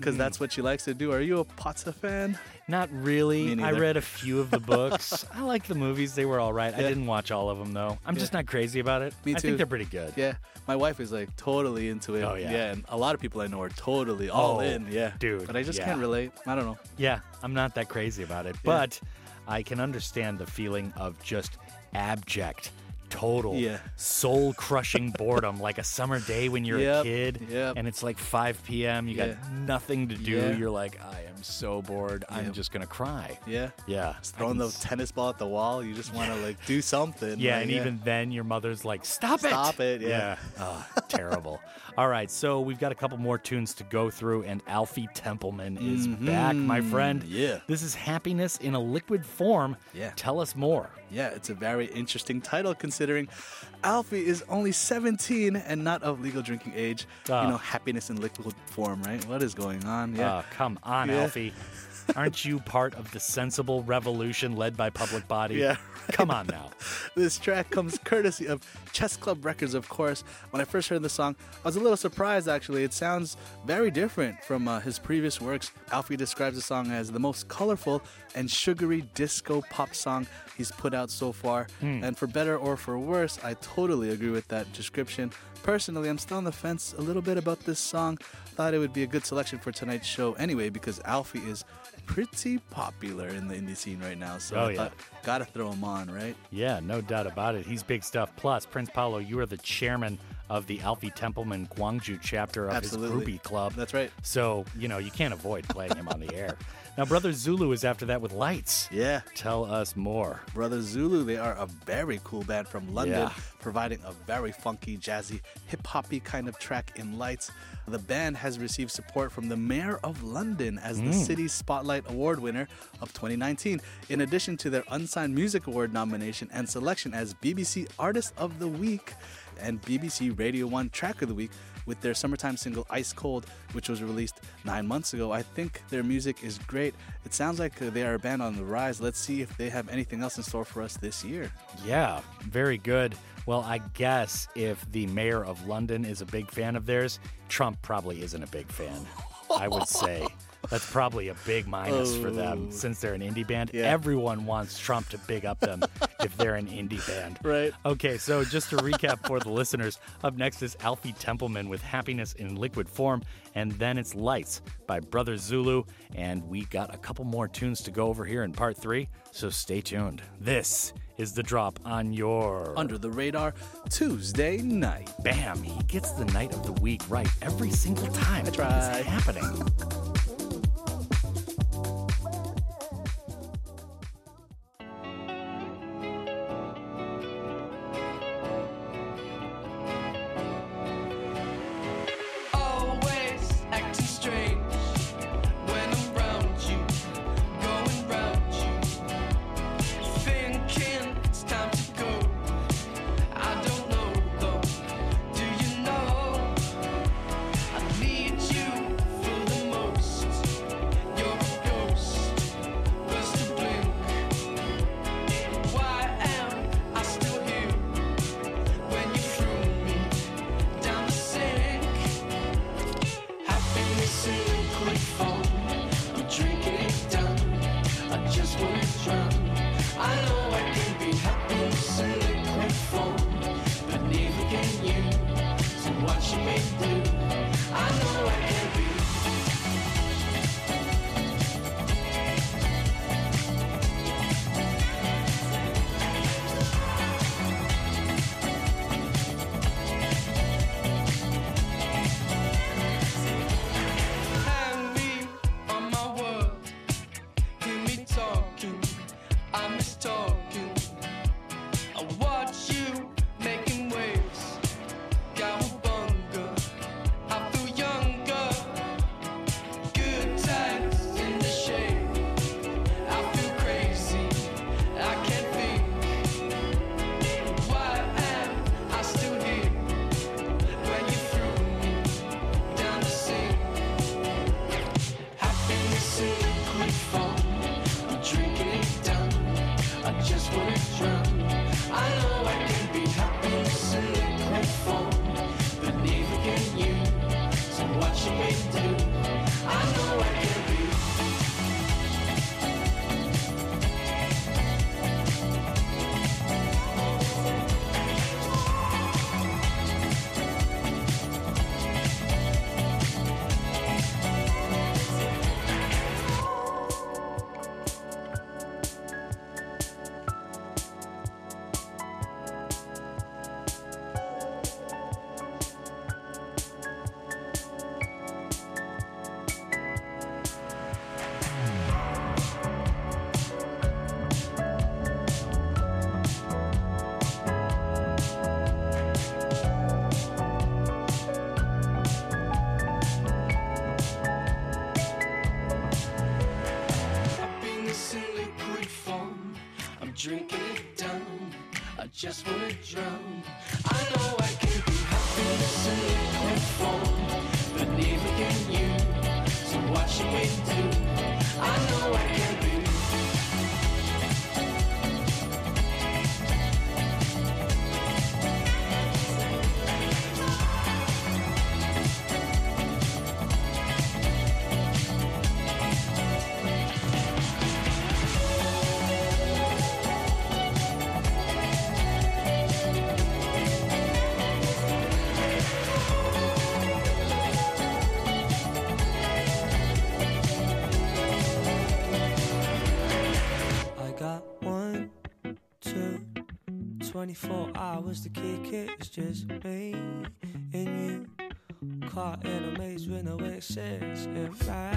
because Mm. that's what she likes to do. Are you a Potter fan? Not really. I read a few of the [laughs] books. I like the movies. They were all right. I didn't watch all of them, though. I'm just not crazy about it. Me I too. think they're pretty good. Yeah, my wife is like totally into it. Oh, yeah. yeah, and a lot of people I know are totally all Oh, in. Yeah, dude, But I just yeah. can't relate. I don't know. Yeah, I'm not that crazy about it, Yeah. but I can understand the feeling of just abject, total, Yeah. soul crushing [laughs] boredom, like a summer day when you're a kid yep. and it's like 5 p.m. You Yeah. got nothing to do. Yeah. You're like, I am so bored. I'm just going to cry. Yeah, Yeah. just throwing the s- tennis ball at the wall. You just want to like do [laughs] something. Yeah, like, and even then, your mother's like, "Stop it! Stop it, yeah. Oh, terrible. [laughs] All right, so we've got a couple more tunes to go through, and Alfie Templeman is back, my friend. Mm-hmm. Yeah. This is happiness in a liquid form. Yeah. Tell us more. Yeah, it's a very interesting title considering Alfie is only 17 and not of legal drinking age. Ah. You know, happiness in liquid form, right? What is going on? Yeah. Oh, come on, Yeah. Alfie. Aren't you part of the sensible revolution led by Public Body? Yeah, Come on now. [laughs] This track comes courtesy of Chess Club Records, of course. When I first heard the song, I was a little surprised actually. It sounds very different from uh, his previous works. Alfie describes the song as the most colorful and sugary disco pop song he's put out so far. And for better or for worse, I totally agree with that description. Personally, I'm still on the fence a little bit about this song. Thought it would be a good selection for tonight's show anyway because Alfie is pretty popular in the indie scene right now. So Oh, I yeah. thought, gotta throw him on, right? Yeah, no doubt about it. He's big stuff. Plus, Prince Paolo, you are the chairman of the Alfie Templeman Gwangju chapter of Absolutely. his groupie club. That's right. So, you know, you can't avoid playing him on the air. Now, Brother Zulu is after that with Lights. Yeah. Tell us more. Brother Zulu, they are a very cool band from London, Yeah. providing a very funky, jazzy, hip hoppy kind of track in Lights. The band has received support from the Mayor of London as the Mm. City Spotlight Award winner of 2019, in addition to their Unsigned Music Award nomination and selection as BBC Artist of the Week and BBC Radio 1 Track of the Week with their summertime single Ice Cold, which was released nine months ago. I think their music is great. It sounds like they are a band on the rise. Let's see if they have anything else in store for us this year. Yeah, very good. Well, I guess if the mayor of London is a big fan of theirs, Trump probably isn't a big fan. I would say. [laughs] That's probably a big minus for them Oh. since they're an indie band. Yeah. Everyone wants Trump to big up them [laughs] if they're an indie band. Right. Okay, so just to recap for the listeners, up next is Alfie Templeman with Happiness in Liquid Form, and then it's Lights by Brother Zulu, and we got a couple more tunes to go over here in part three, so stay tuned. This is the drop on your Under the radar Tuesday night. Bam, he gets the night of the week right every single time. I try. happening? just would drunk. was to kick it, it's just me and you. Caught in a maze when no wind sits and.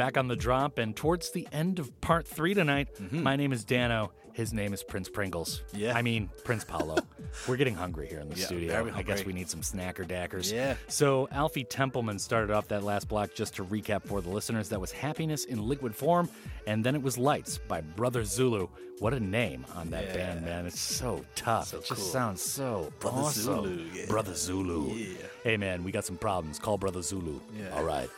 Back on the drop, and towards the end of part three tonight, Mm-hmm. my name is Danno. His name is Prince Pringles. Yeah. I mean, Prince Paolo. [laughs] We're getting hungry here in the Yeah, studio. I guess we need some snacker dackers. Yeah. So, Alfie Templeman started off that last block just to recap for the listeners. That was Happiness in Liquid Form, and then it was Lights by Brother Zulu. What a name on that Yeah. band, man. It's so tough. So it just cool. sounds so Brother awesome. Zulu, yeah. Brother Zulu. Yeah. Hey, man, we got some problems. Call Brother Zulu. Yeah. All right.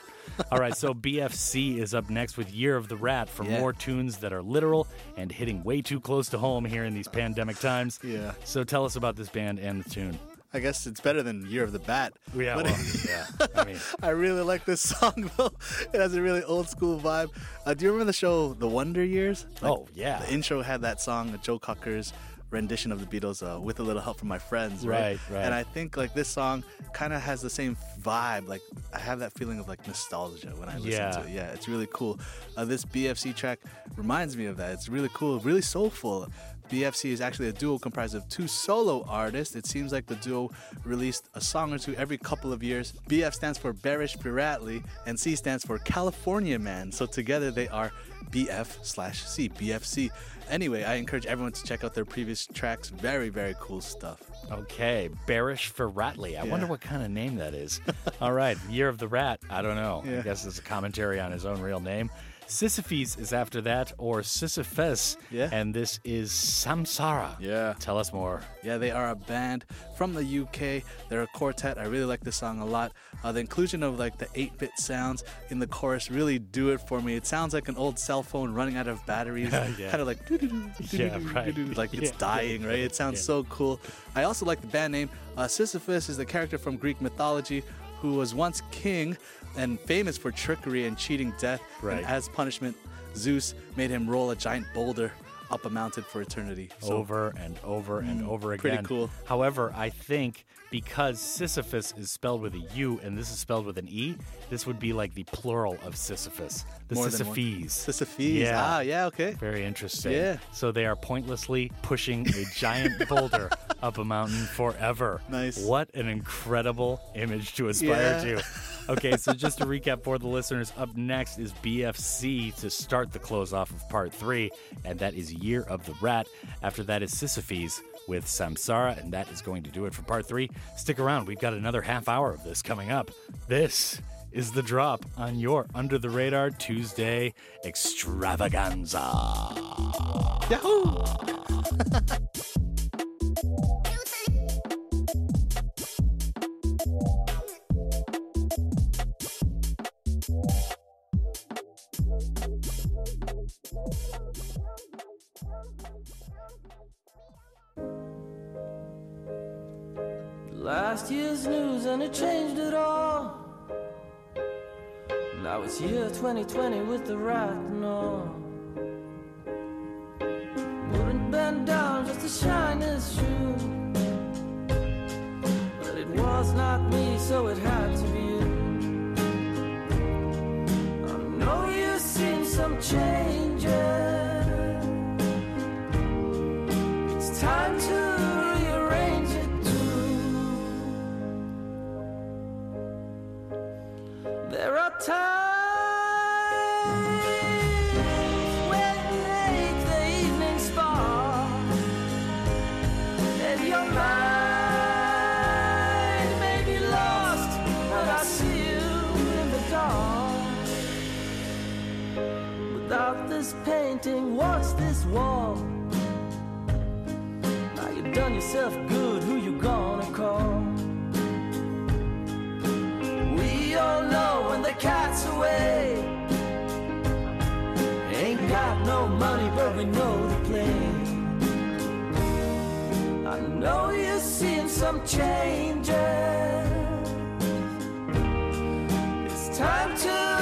All right, so BFC is up next with Year of the Rat for Yeah. more tunes that are literal and hitting way too close to home here in these pandemic times. Yeah. So tell us about this band and the tune. I guess it's better than Year of the Bat. Yeah, well, [laughs] yeah. I mean, I really like this song [laughs] though. It has a really old school vibe. Uh, do you remember the show The Wonder Years? Oh, yeah. The intro had that song, Joe Cocker's rendition of the Beatles, uh, with a little help from my friends. Right, Right, right. And I think like this song kind of has the same vibe. Like I have that feeling of like nostalgia when I listen Yeah. to it. Yeah, it's really cool. Uh, this BFC track reminds me of that. It's really cool, really soulful. BFC is actually a duo comprised of two solo artists. It seems like the duo released a song or two every couple of years. BF stands for Bearish Piratly, and C stands for California Man. So together they are BF slash C, BFC. Anyway, I encourage everyone to check out their previous tracks. Very, very cool stuff. okay. Bearish for Ratley. I wonder what kind of name that is. All right. Year of the Rat. I don't know. I [laughs] guess it's a commentary on his own real name. Sisyphes is after that, or Sisyphus. Yeah. And this is Samsara. Yeah. Tell us more. Yeah, they are a band from the UK. They're a quartet. I really like this song a lot. Uh, the inclusion of like the 8-bit sounds in the chorus really do it for me. It sounds like an old cell phone running out of batteries, [laughs] Yeah. kind of like [laughs] Yeah, right. [laughs] like it's Yeah. dying, right? It sounds Yeah. so cool. I also like the band name. Uh, Sisyphus is the character from Greek mythology who was once king and famous for trickery and cheating death. Right. And as punishment, Zeus made him roll a giant boulder up a mountain for eternity. So over and over and over again. Mm, pretty cool. However, I think because Sisyphus is spelled with a U and this is spelled with an E, this would be like the plural of Sisyphus. The More. Sisyphes. Sisyphes. Yeah. Ah, yeah, okay. Very interesting. Yeah. So they are pointlessly pushing a giant [laughs] boulder up a mountain forever. Nice. What an incredible image to aspire Yeah. to. Okay, so just to recap for the listeners, up next is BFC to start the close off of part three, and that is Year of the Rat. After that is Sisyphes with Samsara, and that is going to do it for part three. Stick around, we've got another half hour of this coming up. This is the drop on your Under the Radar Tuesday extravaganza. Yahoo! Last year's news and it changed it all. Now it's year 2020 with the and all. Wouldn't bend down just to shine his shoe. But it was not me, so it had to be you. I know you've seen some changes. It's time to painting, what's this wall? Now you've done yourself good, who you gonna call? The cat's away. Ain't got no money, but we know the play. I know you're seeing some changes. It's time to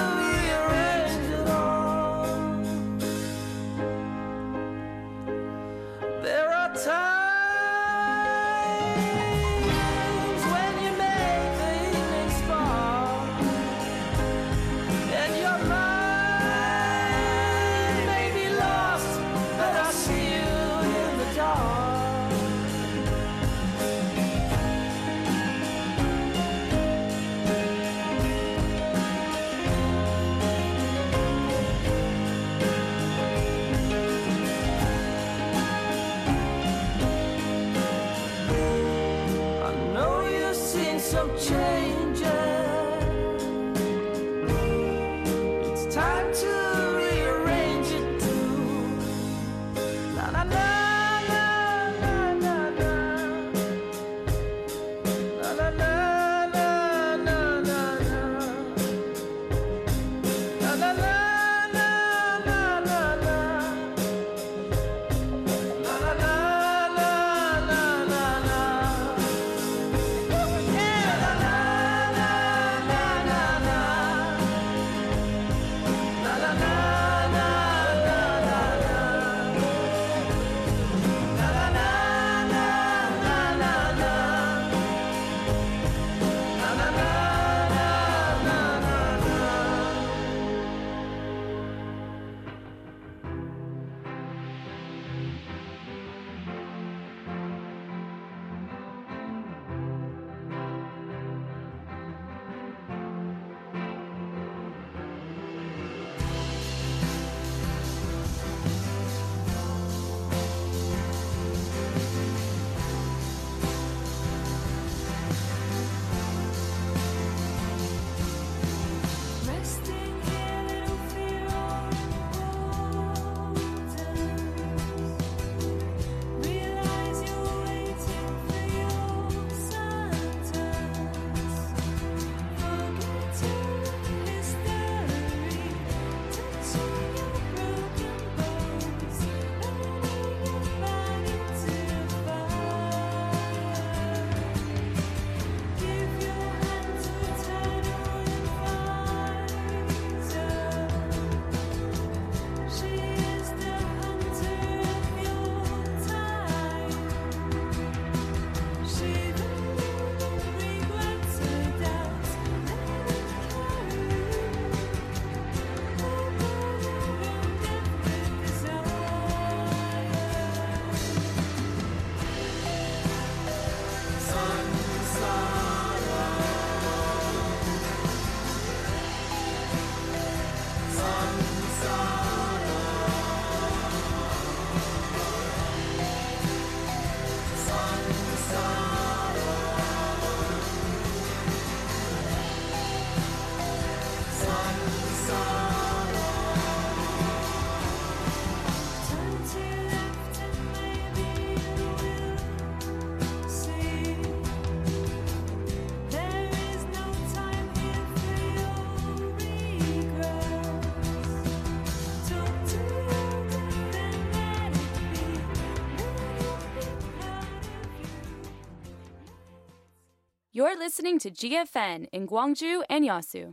You're listening to GFN in Gwangju and Yeosu.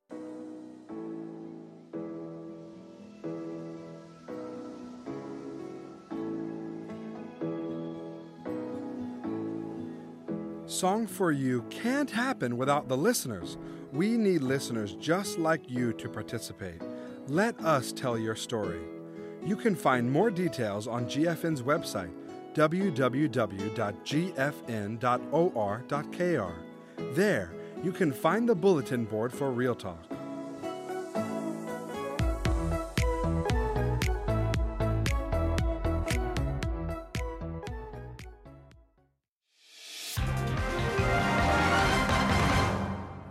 Song for You can't happen without the listeners. We need listeners just like you to participate. Let us tell your story. You can find more details on GFN's website, www.gfn.or.kr. There, you can find the bulletin board for Real Talk.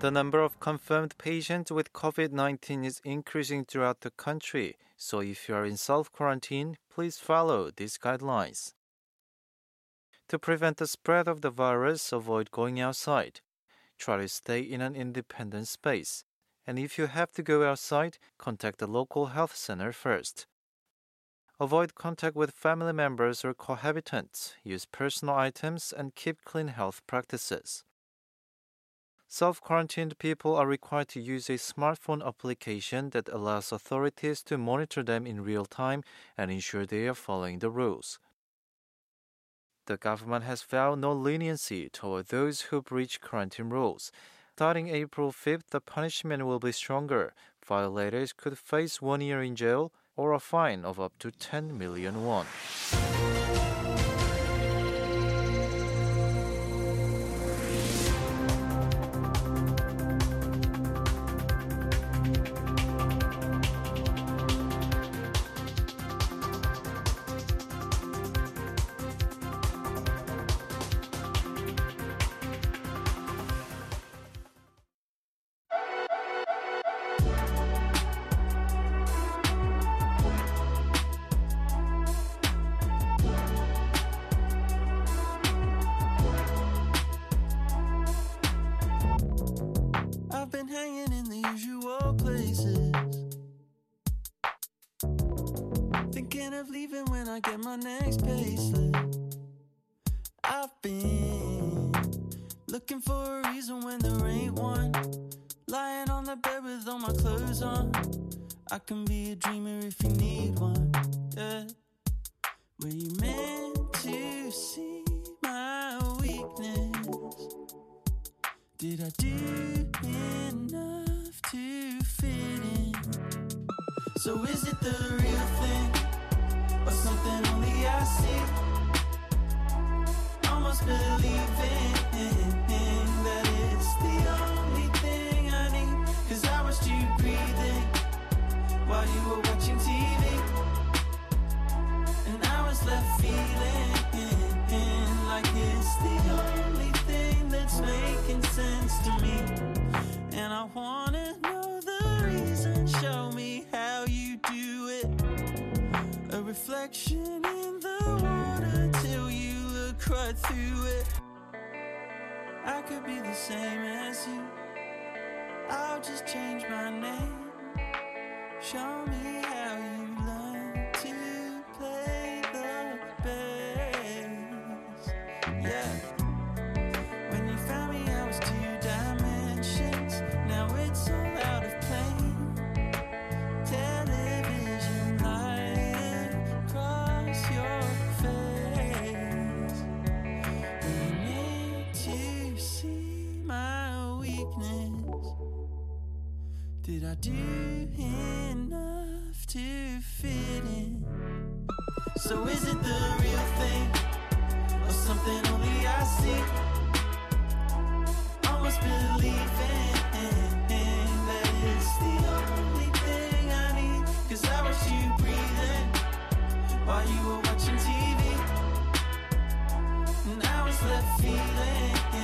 The number of confirmed patients with COVID 19 is increasing throughout the country, so if you are in self quarantine, please follow these guidelines. To prevent the spread of the virus, avoid going outside. Try to stay in an independent space. And if you have to go outside, contact the local health center first. Avoid contact with family members or cohabitants. Use personal items and keep clean health practices. Self quarantined people are required to use a smartphone application that allows authorities to monitor them in real time and ensure they are following the rules. The government has vowed no leniency toward those who breach quarantine rules. Starting April 5th, the punishment will be stronger. Violators could face one year in jail or a fine of up to 10 million won. you breathing while you were watching TV. now I was left feeling.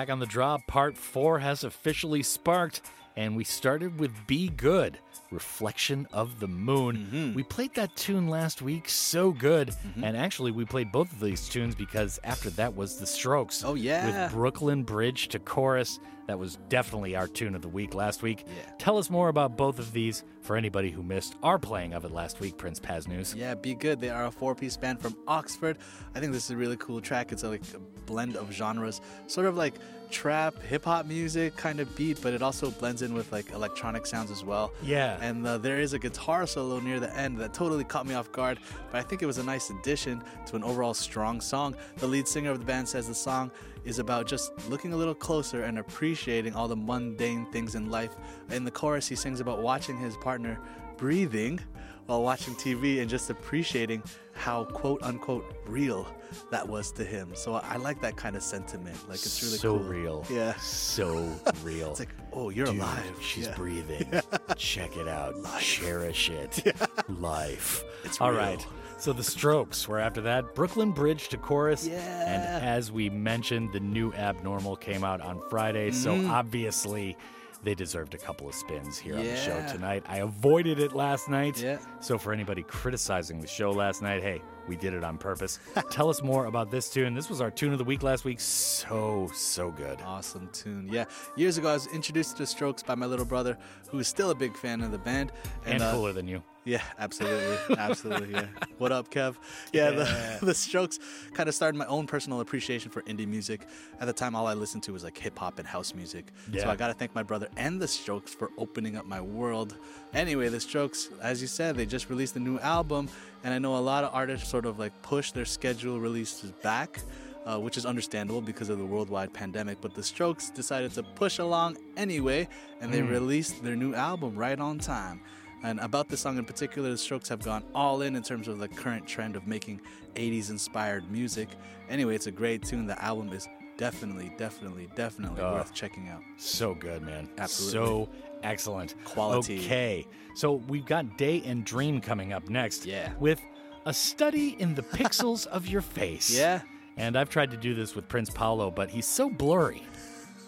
Back on the draw, part four has officially sparked, and we started with Be Good, Reflection of the Moon. Mm-hmm. We played that tune last week, so good. And actually, we played both of these tunes because after that was The Strokes. Oh, yeah. With Brooklyn Bridge to Chorus. That was definitely our tune of the week last week. Yeah. Tell us more about both of these for anybody who missed our playing of it last week, Prince Paz News. Yeah, Be Good. They are a four piece band from Oxford. I think this is a really cool track. It's like a blend of genres, sort of like trap, hip hop music kind of beat, but it also blends in with like electronic sounds as well. Yeah. And uh, there is a guitar solo near the end that totally caught me off guard, but I think it was a nice addition to an overall strong song. The lead singer of the band says the song is about just looking a little closer and appreciating all the mundane things in life. In the chorus, he sings about watching his partner breathing while watching TV and just appreciating how quote unquote real that was to him. So I like that kind of sentiment. Like it's really so cool. real. Yeah. So [laughs] real. It's like, oh, you're Dude, alive. She's Yeah. breathing. [laughs] Check it out. Cherish it. [laughs] Life. It's All real. right. So the Strokes were after that. Brooklyn Bridge to chorus. Yeah. And as we mentioned, the new Abnormal came out on Friday. So Mhm. obviously, they deserved a couple of spins here on the show tonight. I avoided it last night. Yeah. So for anybody criticizing the show last night, hey, we did it on purpose. [laughs] Tell us more about this tune. This was our tune of the week last week. So, so good. Awesome tune. Yeah. Years ago, I was introduced to the Strokes by my little brother, who is still a big fan of the band. And, uh, cooler than you. Yeah, absolutely. [laughs] Absolutely. Yeah. What up, Kev? Yeah, [laughs] Yeah. The, the Strokes kind of started my own personal appreciation for indie music. At the time, all I listened to was like hip hop and house music. Yeah. So I got to thank my brother and the Strokes for opening up my world. Anyway, the Strokes, as you said, they just released a new album. And I know a lot of artists sort of like push their schedule releases back. Uh, which is understandable because of the worldwide pandemic. But the Strokes decided to push along anyway, and they Mm. released their new album right on time. And about this song in particular, the Strokes have gone all in in terms of the current trend of making 80s inspired music. Anyway, it's a great tune. The album is definitely, definitely, definitely Oh. worth checking out. So good, man. Absolutely. So excellent. Quality. Okay. So we've got Day and Dream coming up next. Yeah. With a study in the pixels of your face. Yeah. And I've tried to do this with Prince Paolo, but he's so blurry.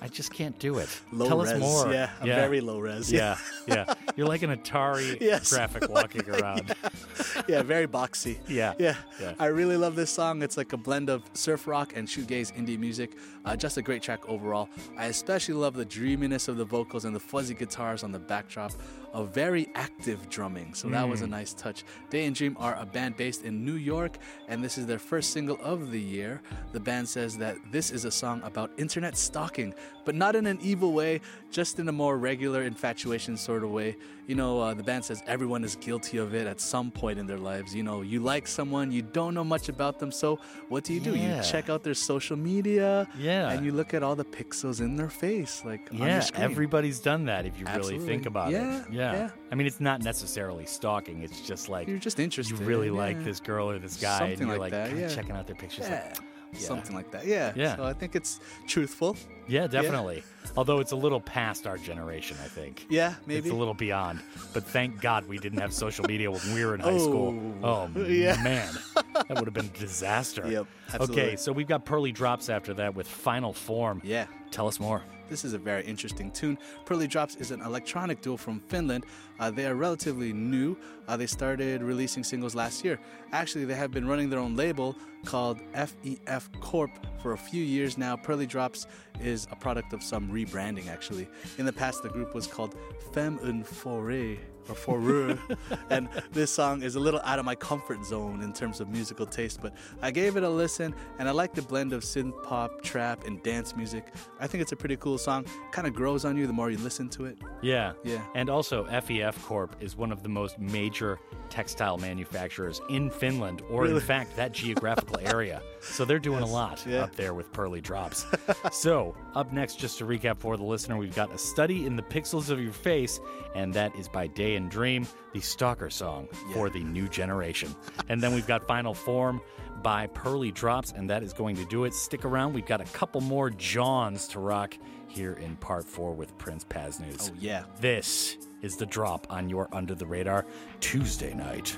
I just can't do it. [laughs] Low Tell res, us more. yeah, a very low res, Yeah, yeah. [laughs] yeah. You're like an Atari [laughs] Yes. graphic walking around. yeah, very boxy. Yeah. yeah. Yeah. I really love this song. It's like a blend of surf rock and shoegaze indie music. Uh, just a great track overall. I especially love the dreaminess of the vocals and the fuzzy guitars on the backdrop of very active drumming. So that was a Mm. nice touch. Day and Dream are a band based in New York, and this is their first single of the year. The band says that this is a song about internet stalking, but not in an evil way, just in a more regular infatuation sort of way. You know, uh, the band says everyone is guilty of it at some point in their lives. You know, you like someone, you don't know much about them, so what do you do? Yeah. You check out their social media, Yeah. and you look at all the pixels in their face, like Yeah, everybody's done that if you really think about Yeah, it. Yeah. yeah. I mean, it's not necessarily stalking. It's just like You're just interested, You really like this girl or this guy, and you're like like, that, checking out their pictures. Yeah. Like, yeah. Something like that. Yeah. Yeah. So I think it's truthful. Yeah, definitely. Although it's a little past our generation, I think. Yeah, maybe. It's a little beyond. But thank God we didn't have social media when we were in high school. Oh, Oh, [laughs] yeah. man. That would have been a disaster. Yep, Okay, so we've got Pearly Drops after that with Final Form. Yeah. Tell us more. This is a very interesting tune. Pearly Drops is an electronic duo from Finland. Uh, they are relatively new. Uh, they started releasing singles last year. Actually, they have been running their own label called FEF Corp for a few years now. Pearly Drops is a product of some rebranding, actually. In the past, the group was called Femme Un Forêt or Foreux, [laughs] and this song is a little out of my comfort zone in terms of musical taste, but I gave it a listen, and I like the blend of synth pop, trap, and dance music. I think it's a pretty cool song. Kind of grows on you the more you listen to it. Yeah. Yeah. And also, FEF Corp is one of the most major textile manufacturers in Finland, or in fact, that geographical [laughs] area. So they're doing a lot yeah. up there with Pearly Drops. [laughs] so, up next, just to recap for the listener, we've got A Study in the Pixels of Your Face, and that is by Day and Dream, the Stalker song for the new generation. and then we've got Final Form by Pearly Drops, and that is going to do it. Stick around, we've got a couple more Johns to rock here in part four with Prince Paz News. Oh, yeah. This is the drop on your Under the Radar Tuesday night.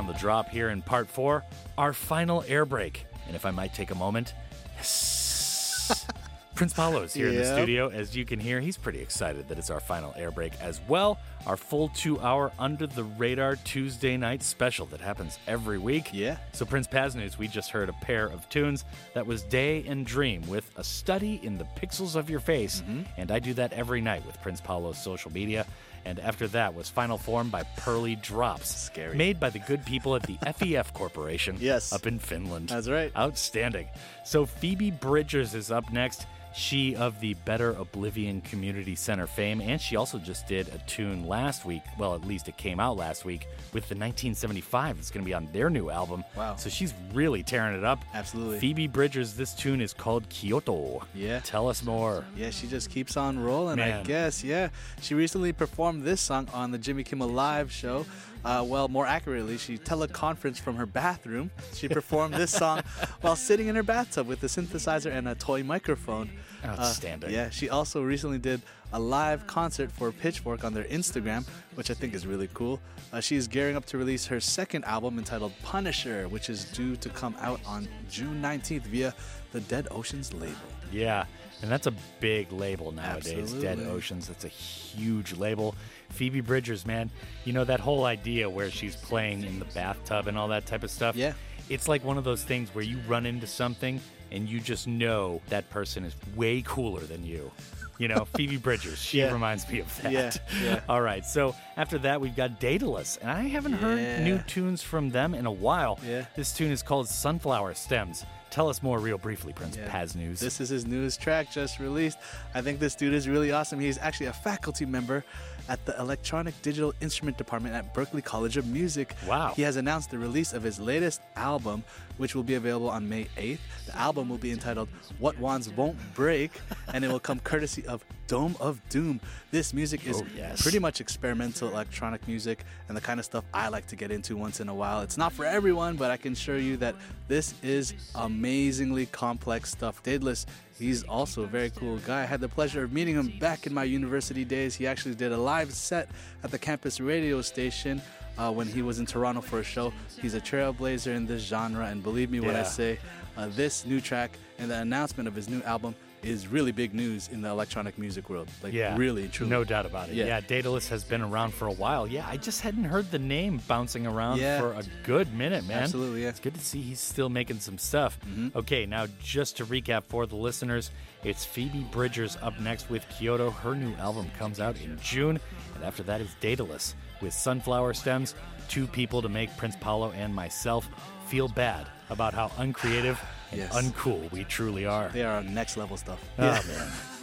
On the drop here in part four, our final air break. And if I might take a moment, yes. [laughs] Prince Paolo is here in the studio. As you can hear, he's pretty excited that it's our final air break as well. Our full two hour Under the Radar Tuesday night special that happens every week. Yeah. So, Prince Paz News, we just heard a pair of tunes. That was Day and Dream with a study in the pixels of your face. Mm-hmm. And I do that every night with Prince Paolo's social media. And after that was Final Form by Pearly Drops. Scary. Made by the good people at the [laughs] FEF Corporation. Yes. Up in Finland. That's right. Outstanding. So Phoebe Bridgers is up next. She of the Better Oblivion Community Center fame, and she also just did a tune last week. Well, at least it came out last week with the 1975. It's going to be on their new album. Wow. So she's really tearing it up. Absolutely. Phoebe Bridgers, this tune is called Kyoto. Yeah. Tell us more. Yeah, she just keeps on rolling, I guess. Yeah. She recently performed this song on the Jimmy Kimmel Live show. Uh, well, more accurately, she teleconferenced from her bathroom. She performed this song [laughs] while sitting in her bathtub with a synthesizer and a toy microphone. Uh, Outstanding. yeah, she also recently did a live concert for Pitchfork on their Instagram, which I think is really cool. Uh, she is gearing up to release her second album entitled Punisher, which is due to come out on June 19th via the Dead Oceans label. Yeah, and that's a big label nowadays. Dead Oceans, that's a huge label. Phoebe Bridgers, man, you know that whole idea where she's playing in the bathtub and all that type of stuff? Yeah. It's like one of those things where you run into something and you just know that person is way cooler than you. You know, [laughs] Phoebe Bridgers, she Yeah. reminds me of that. Yeah, yeah. [laughs] All right, so after that, we've got Daedelus, and I haven't heard new tunes from them in a while. Yeah. This tune is called Sunflower Stems. Tell us more real briefly, Prince Yeah. Paz News. This is his newest track just released. I think this dude is really awesome. He's actually a faculty member at the Electronic Digital Instrument Department at Berklee College of Music. Wow. He has announced the release of his latest album, which will be available on May 8th. The album will be entitled What Wands Won't Break, and it will come courtesy of Dome of Doom. This music is Oh, yes. pretty much experimental electronic music and the kind of stuff I like to get into once in a while. It's not for everyone, but I can assure you that this is amazingly complex stuff. Daedelus, he's also a very cool guy. I had the pleasure of meeting him back in my university days. He actually did a live set at the campus radio station. Uh, when he was in Toronto for a show, he's a trailblazer in this genre, and believe me when I say uh, this new track and the announcement of his new album is really big news in the electronic music world. Like, yeah, really, truly. no doubt about it. Yeah. Yeah. Daedelus has been around for a while. Yeah, I just hadn't heard the name bouncing around Yeah. for a good minute, man. Absolutely, yeah. It's good to see he's still making some stuff. Mhm. Okay, now just to recap for the listeners, it's Phoebe Bridgers up next with Kyoto. Her new album comes out in June, and after that is Daedelus with Sunflower Stems. Two people to make Prince Paolo and myself feel bad about how uncreative and Yes. uncool we truly are. They are next level stuff. Oh,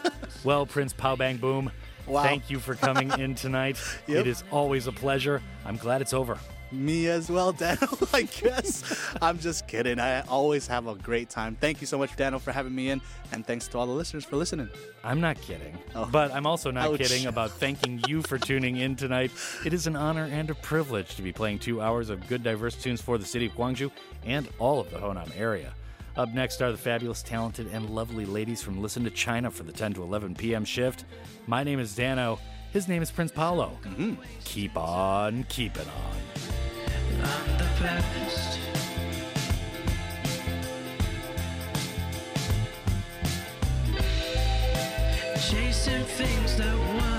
man. [laughs] well, Prince Pow Bang Boom, Wow. thank you for coming in tonight. [laughs] Yep. It is always a pleasure. I'm glad it's over. Me as well, Daniel. [laughs] I guess. I'm just kidding. I always have a great time. Thank you so much, Daniel, for having me in. And thanks to all the listeners for listening. I'm not kidding. Oh. But I'm also not Ouch. kidding about thanking you for tuning in tonight. It is an honor and a privilege to be playing two hours of good, diverse tunes for the city of Gwangju and all of the Honam area. Up next are the fabulous, talented, and lovely ladies from Listen to China for the 10 to 11 p.m. shift. My name is Danno. His name is Prince Paolo. Mm-hmm. Keep on keeping on. I'm the best. Chasing things that